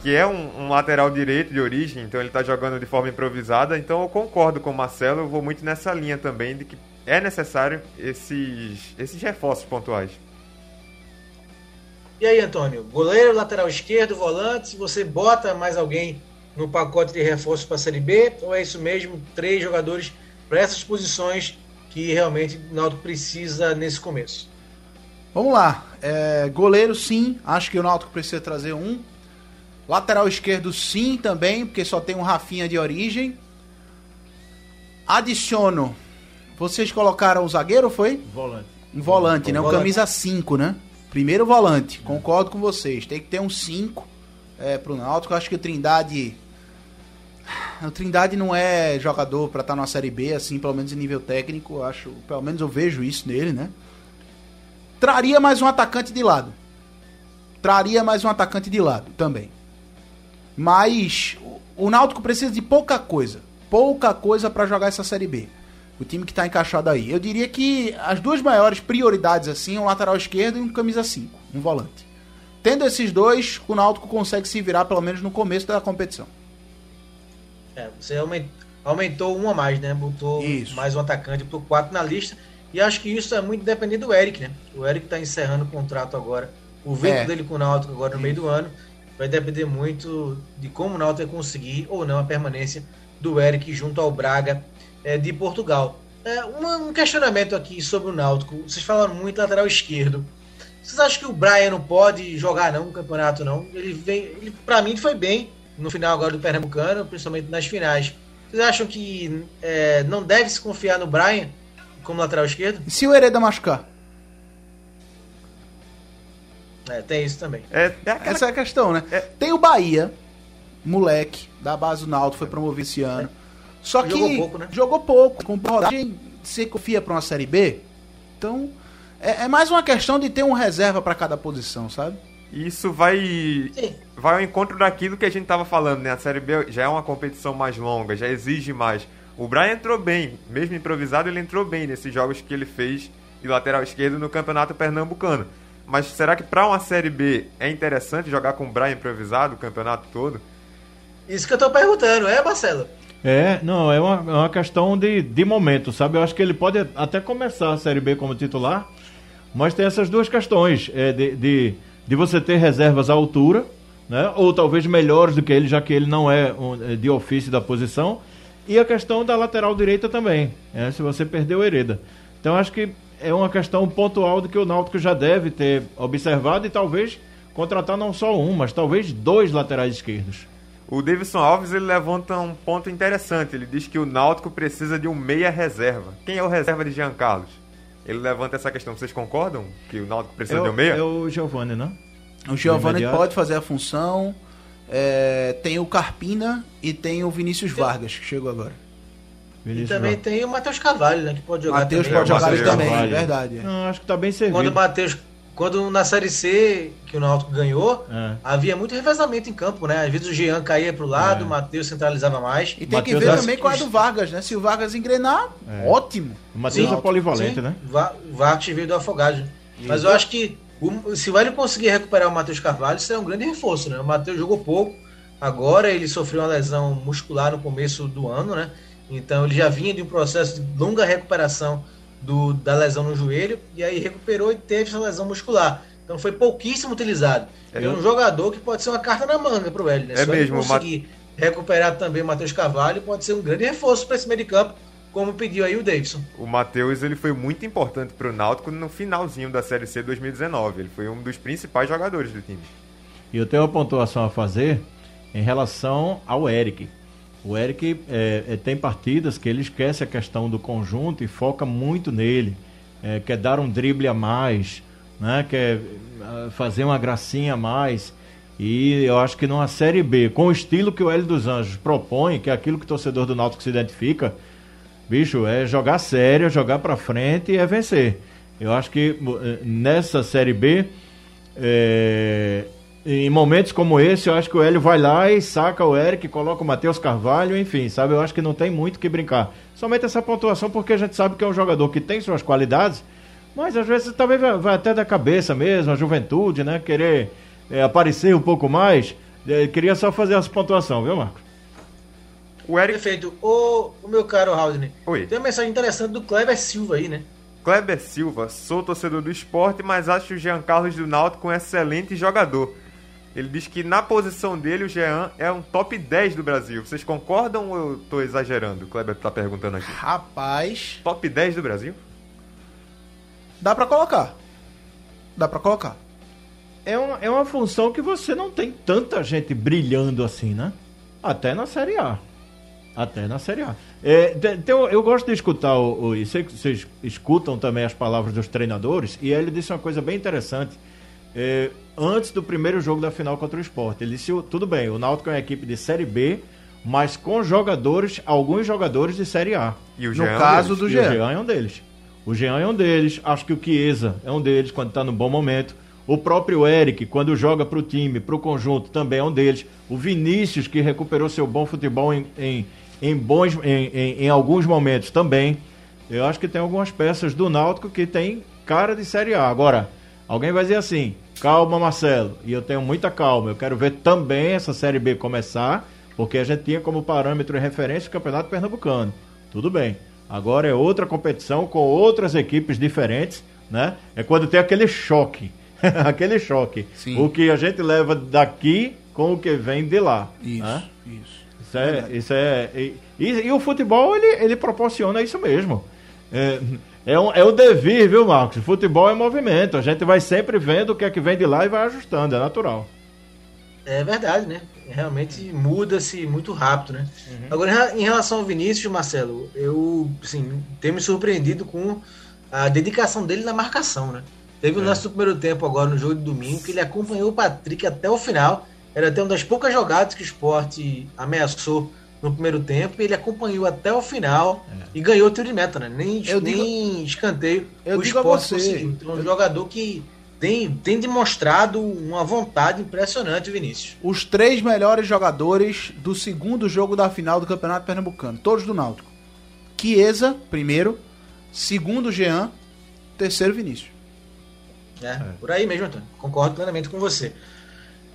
que é um, um lateral direito de origem, então ele tá jogando de forma improvisada. Então, eu concordo com o Marcelo, eu vou muito nessa linha também de que é necessário esses, esses reforços pontuais. E aí, Antônio? Goleiro, lateral esquerdo, volante. Você bota mais alguém no pacote de reforços para a Série B? Ou é isso mesmo? Três jogadores para essas posições que realmente o Náutico precisa nesse começo. Vamos lá. É, goleiro, sim. Acho que o Náutico precisa trazer um. Lateral esquerdo, sim, também, porque só tem um Rafinha de origem. Adiciono. Vocês colocaram o zagueiro, foi? Volante. Um volante, né? Um Volante. camisa 5, né? Primeiro volante. Concordo com vocês. Tem que ter um 5 é, pro Náutico. Acho que o Trindade. O Trindade não é jogador pra estar numa Série B, assim, pelo menos em nível técnico. Acho, pelo menos eu vejo isso nele, né? Traria mais um atacante de lado. Traria mais um atacante de lado também. Mas o- Náutico precisa de pouca coisa. Pouca coisa pra jogar essa Série B. O time que tá encaixado aí. Eu diria que as duas maiores prioridades, assim, um lateral esquerdo e um camisa 5, um volante. Tendo esses dois, o Náutico consegue se virar, pelo menos no começo da competição. É, você aumen- aumentou um a mais, né? Botou Isso. mais um atacante, botou quatro na lista. E acho que isso é muito dependente do Eric, né? O Eric está encerrando o contrato agora. O vínculo É. dele com o Náutico agora no meio do ano vai depender muito de como o Náutico vai conseguir ou não a permanência do Eric junto ao Braga é, de Portugal. É, uma- um questionamento aqui sobre o Náutico. Vocês falaram muito lateral esquerdo. Vocês acham que o Brian não pode jogar não no campeonato não? Ele vem, ele para mim foi bem no final agora do Pernambucano, principalmente nas finais. Vocês acham que é, não deve se confiar no Brian como lateral esquerdo? E se o Hereda machucar? É, tem isso também. É, é aquela Essa é a questão, né? É. Tem o Bahia, moleque, da base do Náutico, foi promovido esse ano. Só que Jogou pouco, né? jogou pouco. Com rodagem, você confia pra uma Série B? Então, é, é mais uma questão de ter um reserva pra cada posição, sabe? Isso vai Sim. vai ao encontro daquilo que a gente tava falando, né? A Série B já é uma competição mais longa, já exige mais. O Brian entrou bem, mesmo improvisado, ele entrou bem nesses jogos que ele fez de lateral esquerdo no Campeonato Pernambucano. Mas será que pra uma Série B é interessante jogar com o Brian improvisado o campeonato todo? Isso que eu tô perguntando, é, Marcelo? É, não, é uma, é uma questão de, de momento, sabe? Eu acho que ele pode até começar a Série B como titular, mas tem essas duas questões, é, de, de, de você ter reservas à altura, né? ou talvez melhores do que ele, já que ele não é é, de ofício da posição, e a questão da lateral direita também, é, se você perdeu o Hereda. Então acho que é uma questão pontual de que o Náutico já deve ter observado e talvez contratar não só um, mas talvez dois laterais esquerdos. O Davidson Alves ele levanta um ponto interessante. Ele diz que o Náutico precisa de um meia reserva. Quem é o reserva de Jean Carlos? Ele levanta essa questão. Vocês concordam que o Náutico precisa É de um o, meia? é o Giovanni, né? O Giovanni imediato. pode fazer a função. É, tem o Carpina e tem o Vinícius Vargas, que chegou agora. E Vinícius também Vargas. tem o Matheus Carvalho, né? Que pode jogar Matheus também. pode jogar também, Carvalho. verdade. é. Não, acho que tá bem servido. Quando o Matheus. Quando na Série C, que o Náutico ganhou, É. havia muito revezamento em campo, né? Às vezes o Jean caía pro lado, É. o Matheus centralizava mais. E tem que Matheus ver também que com a do Vargas, né? Se o Vargas engrenar, É. ótimo. O Matheus é polivalente, Sim, né? O Vargas veio do Afogado. Mas eu acho que o- se o Hélio conseguir recuperar o Matheus Carvalho, isso é um grande reforço, né? O Matheus jogou pouco, agora ele sofreu uma lesão muscular no começo do ano, né? Então ele já vinha de um processo de longa recuperação do, da lesão no joelho, e aí recuperou e teve essa lesão muscular. Então foi pouquíssimo utilizado. É, É. um jogador que pode ser uma carta na manga pro Hélio, né? É o mesmo, o conseguir recuperar também o Matheus Carvalho, pode ser um grande reforço para esse meio de campo, como pediu aí o Davidson. O Matheus ele foi muito importante pro Náutico no finalzinho da Série C 2019. Ele foi um dos principais jogadores do time. E eu tenho uma pontuação a fazer em relação ao Eric. O Eric é, é, tem partidas que ele esquece a questão do conjunto e foca muito nele. É, quer dar um drible a mais, né? quer ah, fazer uma gracinha a mais. E eu acho que numa Série B, com o estilo que o Hélio dos Anjos propõe, que é aquilo que o torcedor do Náutico se identifica, bicho, é jogar sério, jogar pra frente e é vencer. Eu acho que eh, nessa Série B, é, em momentos como esse, eu acho que o Hélio vai lá e saca o Eric, coloca o Matheus Carvalho, enfim, sabe? Eu acho que não tem muito o que brincar. Somente essa pontuação, porque a gente sabe que é um jogador que tem suas qualidades, mas às vezes também vai, até da cabeça mesmo, a juventude, né? Querer é, aparecer um pouco mais. É, queria só fazer essa pontuação, viu, Marcos? O Eric Perfeito. Ô, o meu caro Haldane, Oi. tem uma mensagem interessante do Kleber Silva aí, né? Kleber Silva, sou torcedor do esporte, mas acho o Jean Carlos do Náutico um excelente jogador. Ele diz que na posição dele o Jean é um top 10 do Brasil. Vocês concordam ou eu tô exagerando? O Kleber tá perguntando aqui. Rapaz, Top 10 do Brasil? dá pra colocar. Dá pra colocar. É uma, é uma função que você não tem tanta gente brilhando assim, né? Até na Série A. Até na Série A. É, um- eu gosto de escutar, o, o, e sei que vocês escutam também as palavras dos treinadores, e ele disse uma coisa bem interessante. É, antes do primeiro jogo da final contra o Sport, ele disse: tudo bem, o Náutico é uma equipe de Série B, mas com jogadores, alguns jogadores de Série A. E o No Jean é um caso do E Jean. O Jean é um deles. O Jean é um deles. Acho que o Chiesa é um deles quando está no bom momento. O próprio Eric, quando joga para o time, para o conjunto, também é um deles. O Vinícius, que recuperou seu bom futebol em, em, em bons, em, em, em alguns momentos também. Eu acho que tem algumas peças do Náutico que tem cara de Série A. Agora, alguém vai dizer assim: calma, Marcelo. E eu tenho muita calma. Eu quero ver também essa Série B começar, porque a gente tinha como parâmetro e referência o Campeonato Pernambucano. Tudo bem. Agora é outra competição com outras equipes diferentes, né? É quando tem aquele choque. [LAUGHS] aquele choque. Sim. O que a gente leva daqui com o que vem de lá. Isso, né? isso. Isso é. Isso é e, e- e o futebol, ele, ele proporciona isso mesmo. É, é, um, é o devir, viu, Marcos? Futebol é movimento. A gente vai sempre vendo o que é que vem de lá e vai ajustando, é natural. É verdade, né? Realmente muda-se muito rápido, né? Uhum. Agora, em relação ao Vinícius, Marcelo, eu, assim, tenho me surpreendido com a dedicação dele na marcação, né? Teve o É. lance do primeiro tempo agora no jogo de domingo, que ele acompanhou o Patrick até o final. Era até uma das poucas jogadas que o esporte ameaçou no primeiro tempo, e ele acompanhou até o final e ganhou o tiro de meta, né? Nem, Eu nem escanteio eu o digo a esporte conseguiu. Então, é um eu- jogador que tem, tem demonstrado uma vontade impressionante, Vinícius. Os três melhores jogadores do segundo jogo da final do Campeonato Pernambucano, todos do Náutico. Chiesa, primeiro. Segundo, Jean. Terceiro, Vinícius. É, Por aí mesmo, Antônio. Concordo plenamente com você.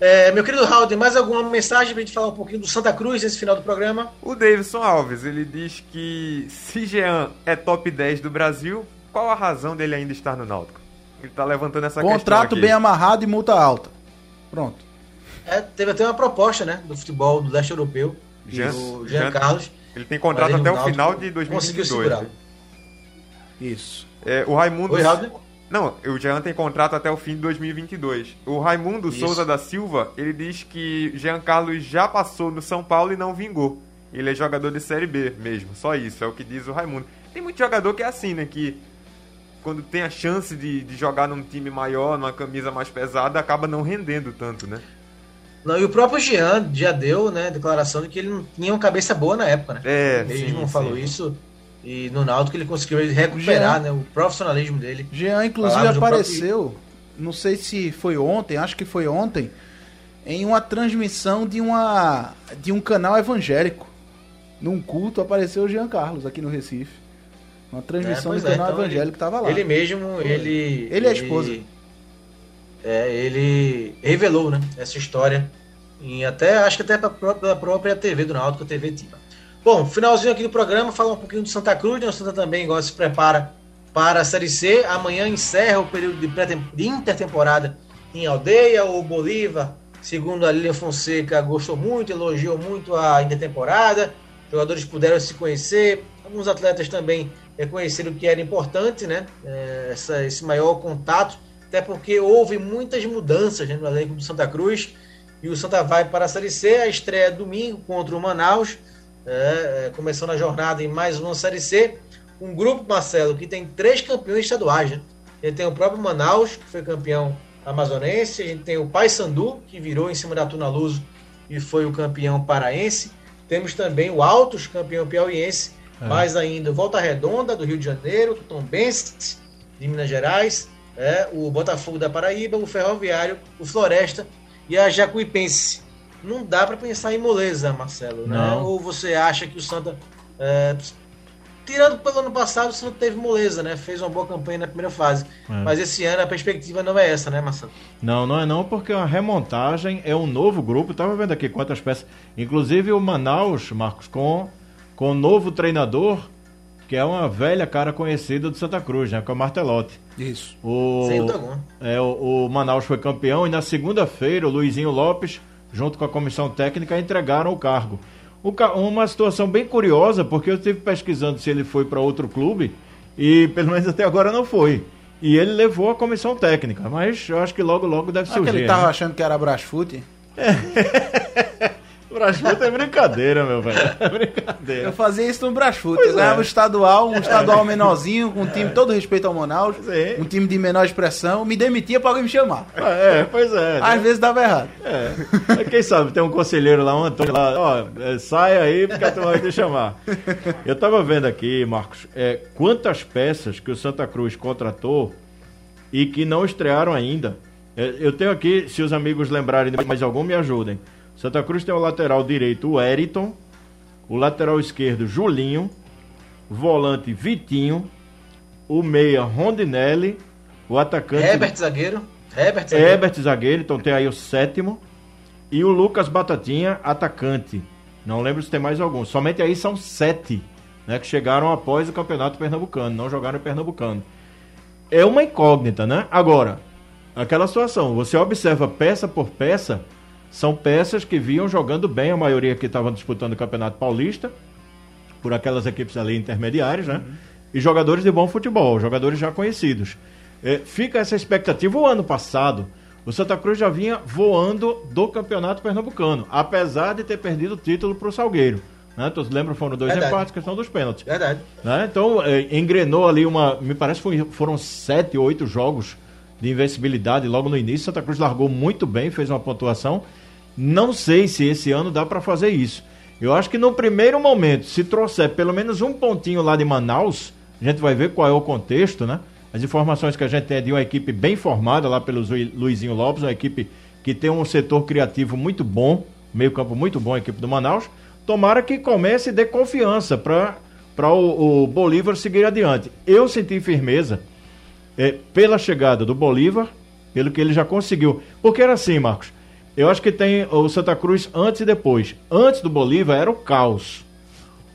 É, meu querido Raul, tem mais alguma mensagem pra gente falar um pouquinho do Santa Cruz nesse final do programa? O Davidson Alves, ele diz que se Jean é top 10 do Brasil, qual a razão dele ainda estar no Náutico? Ele tá levantando essa Contrato questão aqui. bem amarrado e multa alta. Pronto. É, teve até uma proposta né, do futebol do leste europeu, Jean- do Jean Jean- Carlos. Ele tem contrato ele até o final de conseguiu 2022. segurar. né? Isso. É, o Raimundo... Oi, Raul. Não, o Jean tem contrato até o fim de 2022. O Raimundo Isso. Souza da Silva, ele diz que Jean Carlos já passou no São Paulo e não vingou. Ele é jogador de Série B mesmo, só isso, é o que diz o Raimundo. Tem muito jogador que é assim, né, que quando tem a chance de, de jogar num time maior, numa camisa mais pesada, acaba não rendendo tanto, né? Não, e o próprio Jean já deu, né, declaração de que ele não tinha uma cabeça boa na época, né? É, ele sim, mesmo falou sim. isso. E no Náutico ele conseguiu recuperar, né, o profissionalismo dele. Jean, inclusive, apareceu, não sei se foi ontem, acho que foi ontem, em uma transmissão de, uma, de um canal evangélico. Num culto apareceu o Jean Carlos aqui no Recife. Uma transmissão É, do é, canal então evangélico que tava lá. Ele mesmo, ele. Ele e a esposa. É, ele revelou, né, essa história. Em até, acho que até pró- pela própria TV do Náutico, a TV Tiba. Bom, finalzinho aqui do programa, falar um pouquinho do Santa Cruz, né? O Santa também agora se prepara para a Série C. Amanhã encerra o período de, de intertemporada em Aldeia. O Bolívar, segundo a Lilian Fonseca, gostou muito, elogiou muito a intertemporada. Jogadores puderam se conhecer. Alguns atletas também reconheceram que era importante, né? É, essa- esse maior contato, até porque houve muitas mudanças né, no elenco do Santa Cruz. E o Santa vai para a Série C, a estreia é domingo contra o Manaus, é, é, começando a jornada em mais uma Série C. Um grupo, Marcelo, que tem três campeões estaduais. Né? Ele tem o próprio Manaus, que foi campeão amazonense, a gente tem o Paysandu, que virou em cima da Tuna Luso e foi o campeão paraense. Temos também o Altos, campeão piauiense, É. mais ainda Volta Redonda, do Rio de Janeiro, o Tombense, de Minas Gerais, é, o Botafogo da Paraíba, o Ferroviário, o Floresta e a Jacuipense. Não dá para pensar em moleza, Marcelo, né? Ou você acha que o Santa. é, tirando pelo ano passado, o Santa teve moleza, né? Fez uma boa campanha na primeira fase. É. Mas esse ano a perspectiva não é essa, né, Marcelo? Não, não é não, porque a remontagem é um novo grupo. Tava vendo aqui quantas peças. Inclusive o Manaus, Marcos, com, com um novo treinador, que é uma velha cara conhecida do Santa Cruz, né? Que é o Martelotti. Isso. O, Sem dúvida alguma. é, o, o Manaus foi campeão e na segunda-feira o Luizinho Lopes, junto com a comissão técnica, entregaram o cargo. Uma situação bem curiosa, porque eu estive pesquisando se ele foi para outro clube e pelo menos até agora não foi. E ele levou a comissão técnica, mas eu acho que logo logo deve que surgir. ele tava né? achando que era Brasfoot? O [LAUGHS] Brasfoot é brincadeira, meu velho. [LAUGHS] É Eu brincadeira. fazia isso no Brasfoot. Pois Eu ganhava é. um estadual, um estadual menorzinho, com um time todo respeito ao Manaus, Sim. um time de menor expressão, me demitia pra alguém me chamar. É, pois é. Às né? vezes dava errado. É. Quem sabe tem um conselheiro lá, um Antônio lá, ó, é, sai aí porque a turma vai te chamar. Eu tava vendo aqui, Marcos, é, quantas peças que o Santa Cruz contratou e que não estrearam ainda. É, eu tenho aqui, se os amigos lembrarem de mais algum, me ajudem. Santa Cruz tem o lateral direito, o Eriton, o lateral esquerdo, Julinho, volante, Vitinho, o meia, Rondinelli, o atacante... Herbert zagueiro. Herbert zagueiro. Herbert zagueiro, então tem aí o sétimo. E o Lucas Batatinha, atacante. Não lembro se tem mais algum. Somente aí são sete, né? Que chegaram após o campeonato pernambucano, não jogaram em pernambucano. É uma incógnita, né? Agora, aquela situação, você observa peça por peça, são peças que vinham jogando bem, a maioria que estavam disputando o Campeonato Paulista, por aquelas equipes ali intermediárias, né? E jogadores de bom futebol, jogadores já conhecidos. É, fica essa expectativa. O ano passado, o Santa Cruz já vinha voando do Campeonato Pernambucano, apesar de ter perdido o título para o Salgueiro. Né? Todos lembram, foram dois Verdade. empates, questão dos pênaltis. Verdade. Né? Então, é, engrenou ali uma. Me parece que foram sete, oito jogos de invencibilidade logo no início. Santa Cruz largou muito bem, fez uma pontuação. Não sei se esse ano dá para fazer isso. Eu acho que no primeiro momento, se trouxer pelo menos um pontinho lá de Manaus, a gente vai ver qual é o contexto, né? As informações que a gente tem é de uma equipe bem formada lá pelo Luizinho Lopes, uma equipe que tem um setor criativo muito bom, meio campo muito bom, a equipe do Manaus. Tomara que comece e dê confiança para o, o Bolívar seguir adiante. Eu senti firmeza é, pela chegada do Bolívar, pelo que ele já conseguiu. Porque era assim, Marcos. Eu acho que tem o Santa Cruz antes e depois. Antes do Bolívar era o caos.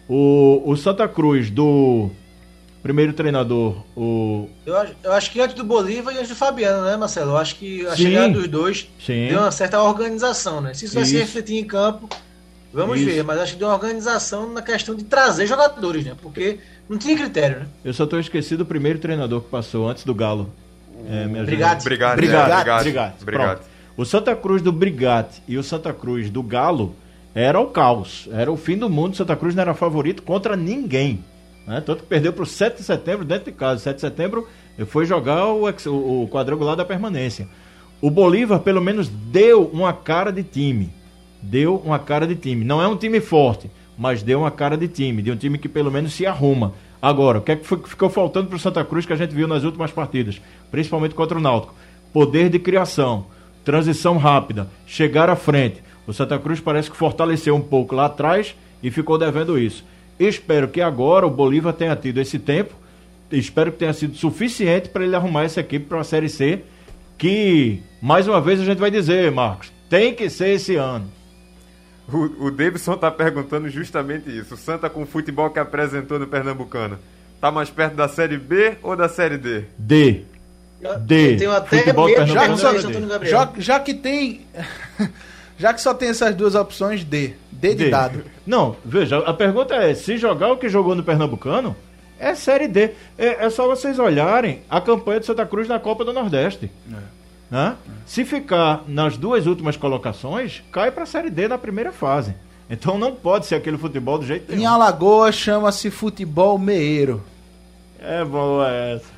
O, o Santa Cruz do primeiro treinador, o. Eu, acho- eu acho que antes do Bolívar e antes do Fabiano, né, Marcelo? Eu acho que a Sim. chegada dos dois Sim. deu uma certa organização, né? Se isso vai se Isso. refletir em campo, vamos Isso. ver. Mas acho que deu uma organização na questão de trazer jogadores, né? Porque não tinha critério, né? Eu só estou esquecido do primeiro treinador que passou antes do Galo. É. Brigate. Brigate. Brigate. é, O Santa Cruz do Brigate e o Santa Cruz do Galo era o caos. Era o fim do mundo. Santa Cruz não era favorito contra ninguém. Né? Tanto que perdeu para o 7 de setembro dentro de casa. 7 de setembro foi jogar o, o- quadrangular da permanência. O Bolívar, pelo menos, deu uma cara de time. Deu uma cara de time. Não é um time forte, mas deu uma cara de time. De um time que pelo menos se arruma. Agora, o que é que ficou faltando para o Santa Cruz que a gente viu nas últimas partidas? Principalmente contra o Náutico. Poder de criação, transição rápida, chegar à frente. O Santa Cruz parece que fortaleceu um pouco lá atrás e ficou devendo isso. Espero que agora o Bolívar tenha tido esse tempo. Espero que tenha sido suficiente para ele arrumar essa equipe para a Série C. Que, mais uma vez, a gente vai dizer, Marcos, tem que ser esse ano. O, o Davidson tá perguntando justamente isso. O Santa com o futebol que apresentou no Pernambucano. Tá mais perto da Série B ou da Série D? D. D. Eu tenho até Futebol medo de é Gabriel. Já, já que tem. [LAUGHS] já que só tem essas duas opções, D. D de D. dado. Não, veja, a pergunta é: se jogar o que jogou no Pernambucano, é Série D. É, é só vocês olharem a campanha de Santa Cruz na Copa do Nordeste. Né? Se ficar nas duas últimas colocações, cai para a Série D na primeira fase. Então não pode ser aquele futebol do jeito Em nenhum. Alagoas chama-se futebol meeiro. É boa essa.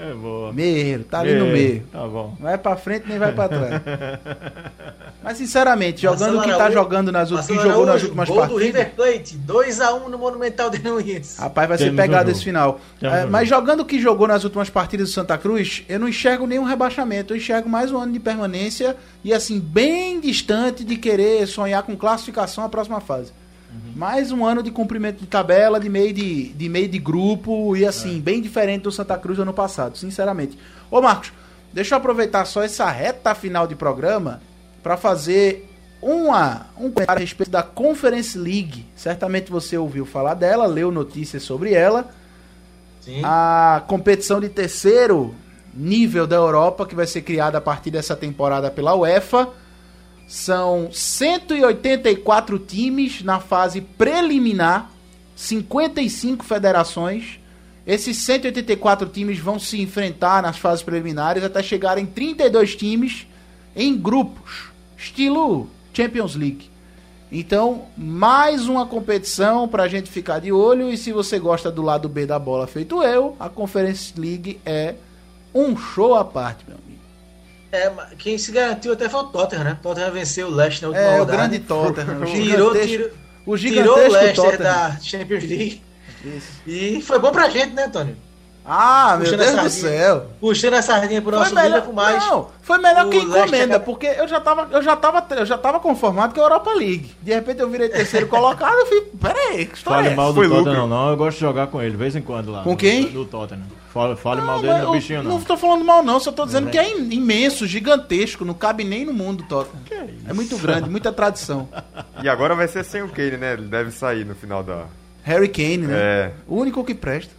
É boa. Meiro, tá ali no meio. Tá bom. Não vai pra frente nem vai pra trás. [LAUGHS] Mas sinceramente, jogando o que tá Araújo- jogando nas últimas, que jogou nas últimas gol do partidas. River Plate, 2x1 no Monumental de Nunes. Rapaz, vai ser um pegado esse final. É, um mas jogando o que jogou nas últimas partidas do Santa Cruz, eu não enxergo nenhum rebaixamento. Eu enxergo mais um ano de permanência e, assim, bem distante de querer sonhar com classificação à próxima fase. Uhum. Mais um ano de cumprimento de tabela, de meio de, de meio de grupo e, assim, É. bem diferente do Santa Cruz do ano passado, sinceramente. Ô, Marcos, deixa eu aproveitar só essa reta final de programa para fazer uma, um comentário a respeito da Conference League. Certamente você ouviu falar dela, leu notícias sobre ela. Sim. A competição de terceiro nível da Europa, que vai ser criada a partir dessa temporada pela UEFA. São 184 times na fase preliminar, 55 federações. Esses 184 times vão se enfrentar nas fases preliminares até chegarem 32 times em grupos, estilo Champions League. Então, mais uma competição pra gente ficar de olho. E se você gosta do lado B da bola, feito eu, a Conference League é um show à parte, meu. É, mas quem se garantiu até foi o Tottenham, né? O Tottenham venceu o Leicester na última É, o rodada. grande Tottenham. O Tirou, gigantesco, tirou, o tirou o Leicester Tottenham. da Champions League. Isso. E foi bom pra gente, né, Antônio? Ah, meu Deus do céu. Puxando a sardinha pro nosso melhor, Liverpool, mas não, foi melhor que encomenda, porque eu já, tava, eu, já tava, eu já tava conformado com a Europa League. De repente eu virei terceiro [LAUGHS] colocado, eu fui, peraí, que história Fale é mal do Foi Tottenham, lucro. não. Eu gosto de jogar com ele, de vez em quando lá. Com no- quem? Do Tottenham. Fale, fale mal Não, dele, no eu bichinho, não. Não tô falando mal, não. Só tô dizendo que é im- imenso, gigantesco. Não cabe nem no mundo, Tottenham. É muito grande, muita tradição. [LAUGHS] E agora vai ser sem o Kane, né? Ele deve sair no final da. Harry Kane, né? É. O único que presta.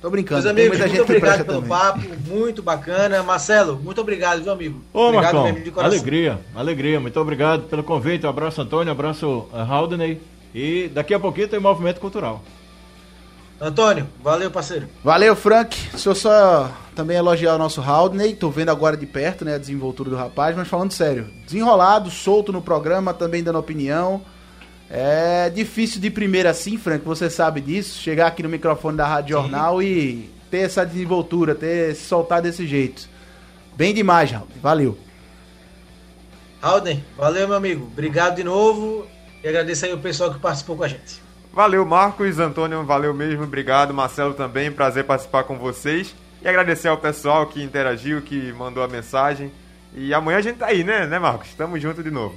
Tô brincando, Meus amigos, muito obrigado pelo também. papo, muito bacana. Marcelo, muito obrigado, viu, amigo? Ô, obrigado Marcão, mesmo de coração. alegria, alegria. Muito obrigado pelo convite. Um abraço, Antônio. Um abraço, uh, Haldney. E daqui a pouquinho tem movimento cultural. Antônio, valeu, parceiro. Valeu, Frank. Deixa eu só também elogiar o nosso Haldney. Tô vendo agora de perto, né, a desenvoltura do rapaz, mas falando sério. Desenrolado, solto no programa, também dando opinião. É difícil de primeira assim, Frank, você sabe disso. Chegar aqui no microfone da Rádio Jornal e ter essa desenvoltura, ter se soltar desse jeito. Bem demais, Haldney. Valeu. Alden, valeu, meu amigo. Obrigado de novo. E agradeço aí o pessoal que participou com a gente. Valeu, Marcos, Antônio, valeu mesmo, obrigado, Marcelo também, prazer participar com vocês. E agradecer ao pessoal que interagiu, que mandou a mensagem. E amanhã a gente tá aí, né, né, Marcos? Tamo junto de novo.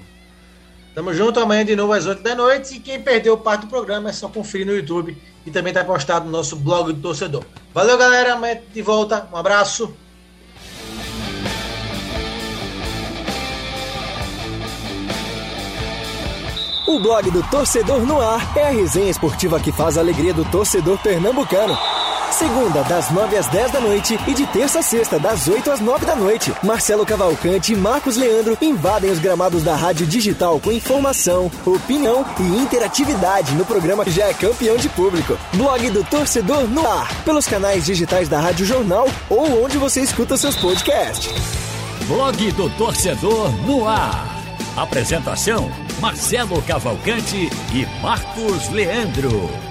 Tamo junto amanhã de novo às 8 da noite. E quem perdeu parte do programa é só conferir no YouTube. E também tá postado no nosso blog do torcedor. Valeu, galera. Amanhã de volta. Um abraço. O blog do Torcedor no Ar é a resenha esportiva que faz a alegria do torcedor pernambucano. Segunda, das 9 às 10 da noite e de terça a sexta, das 8 às 9 da noite. Marcelo Cavalcante e Marcos Leandro invadem os gramados da Rádio Digital com informação, opinião e interatividade no programa que já é campeão de público. Blog do Torcedor no ar, pelos canais digitais da Rádio Jornal ou onde você escuta seus podcasts. Blog do Torcedor no ar. Apresentação: Marcelo Cavalcante e Marcos Leandro.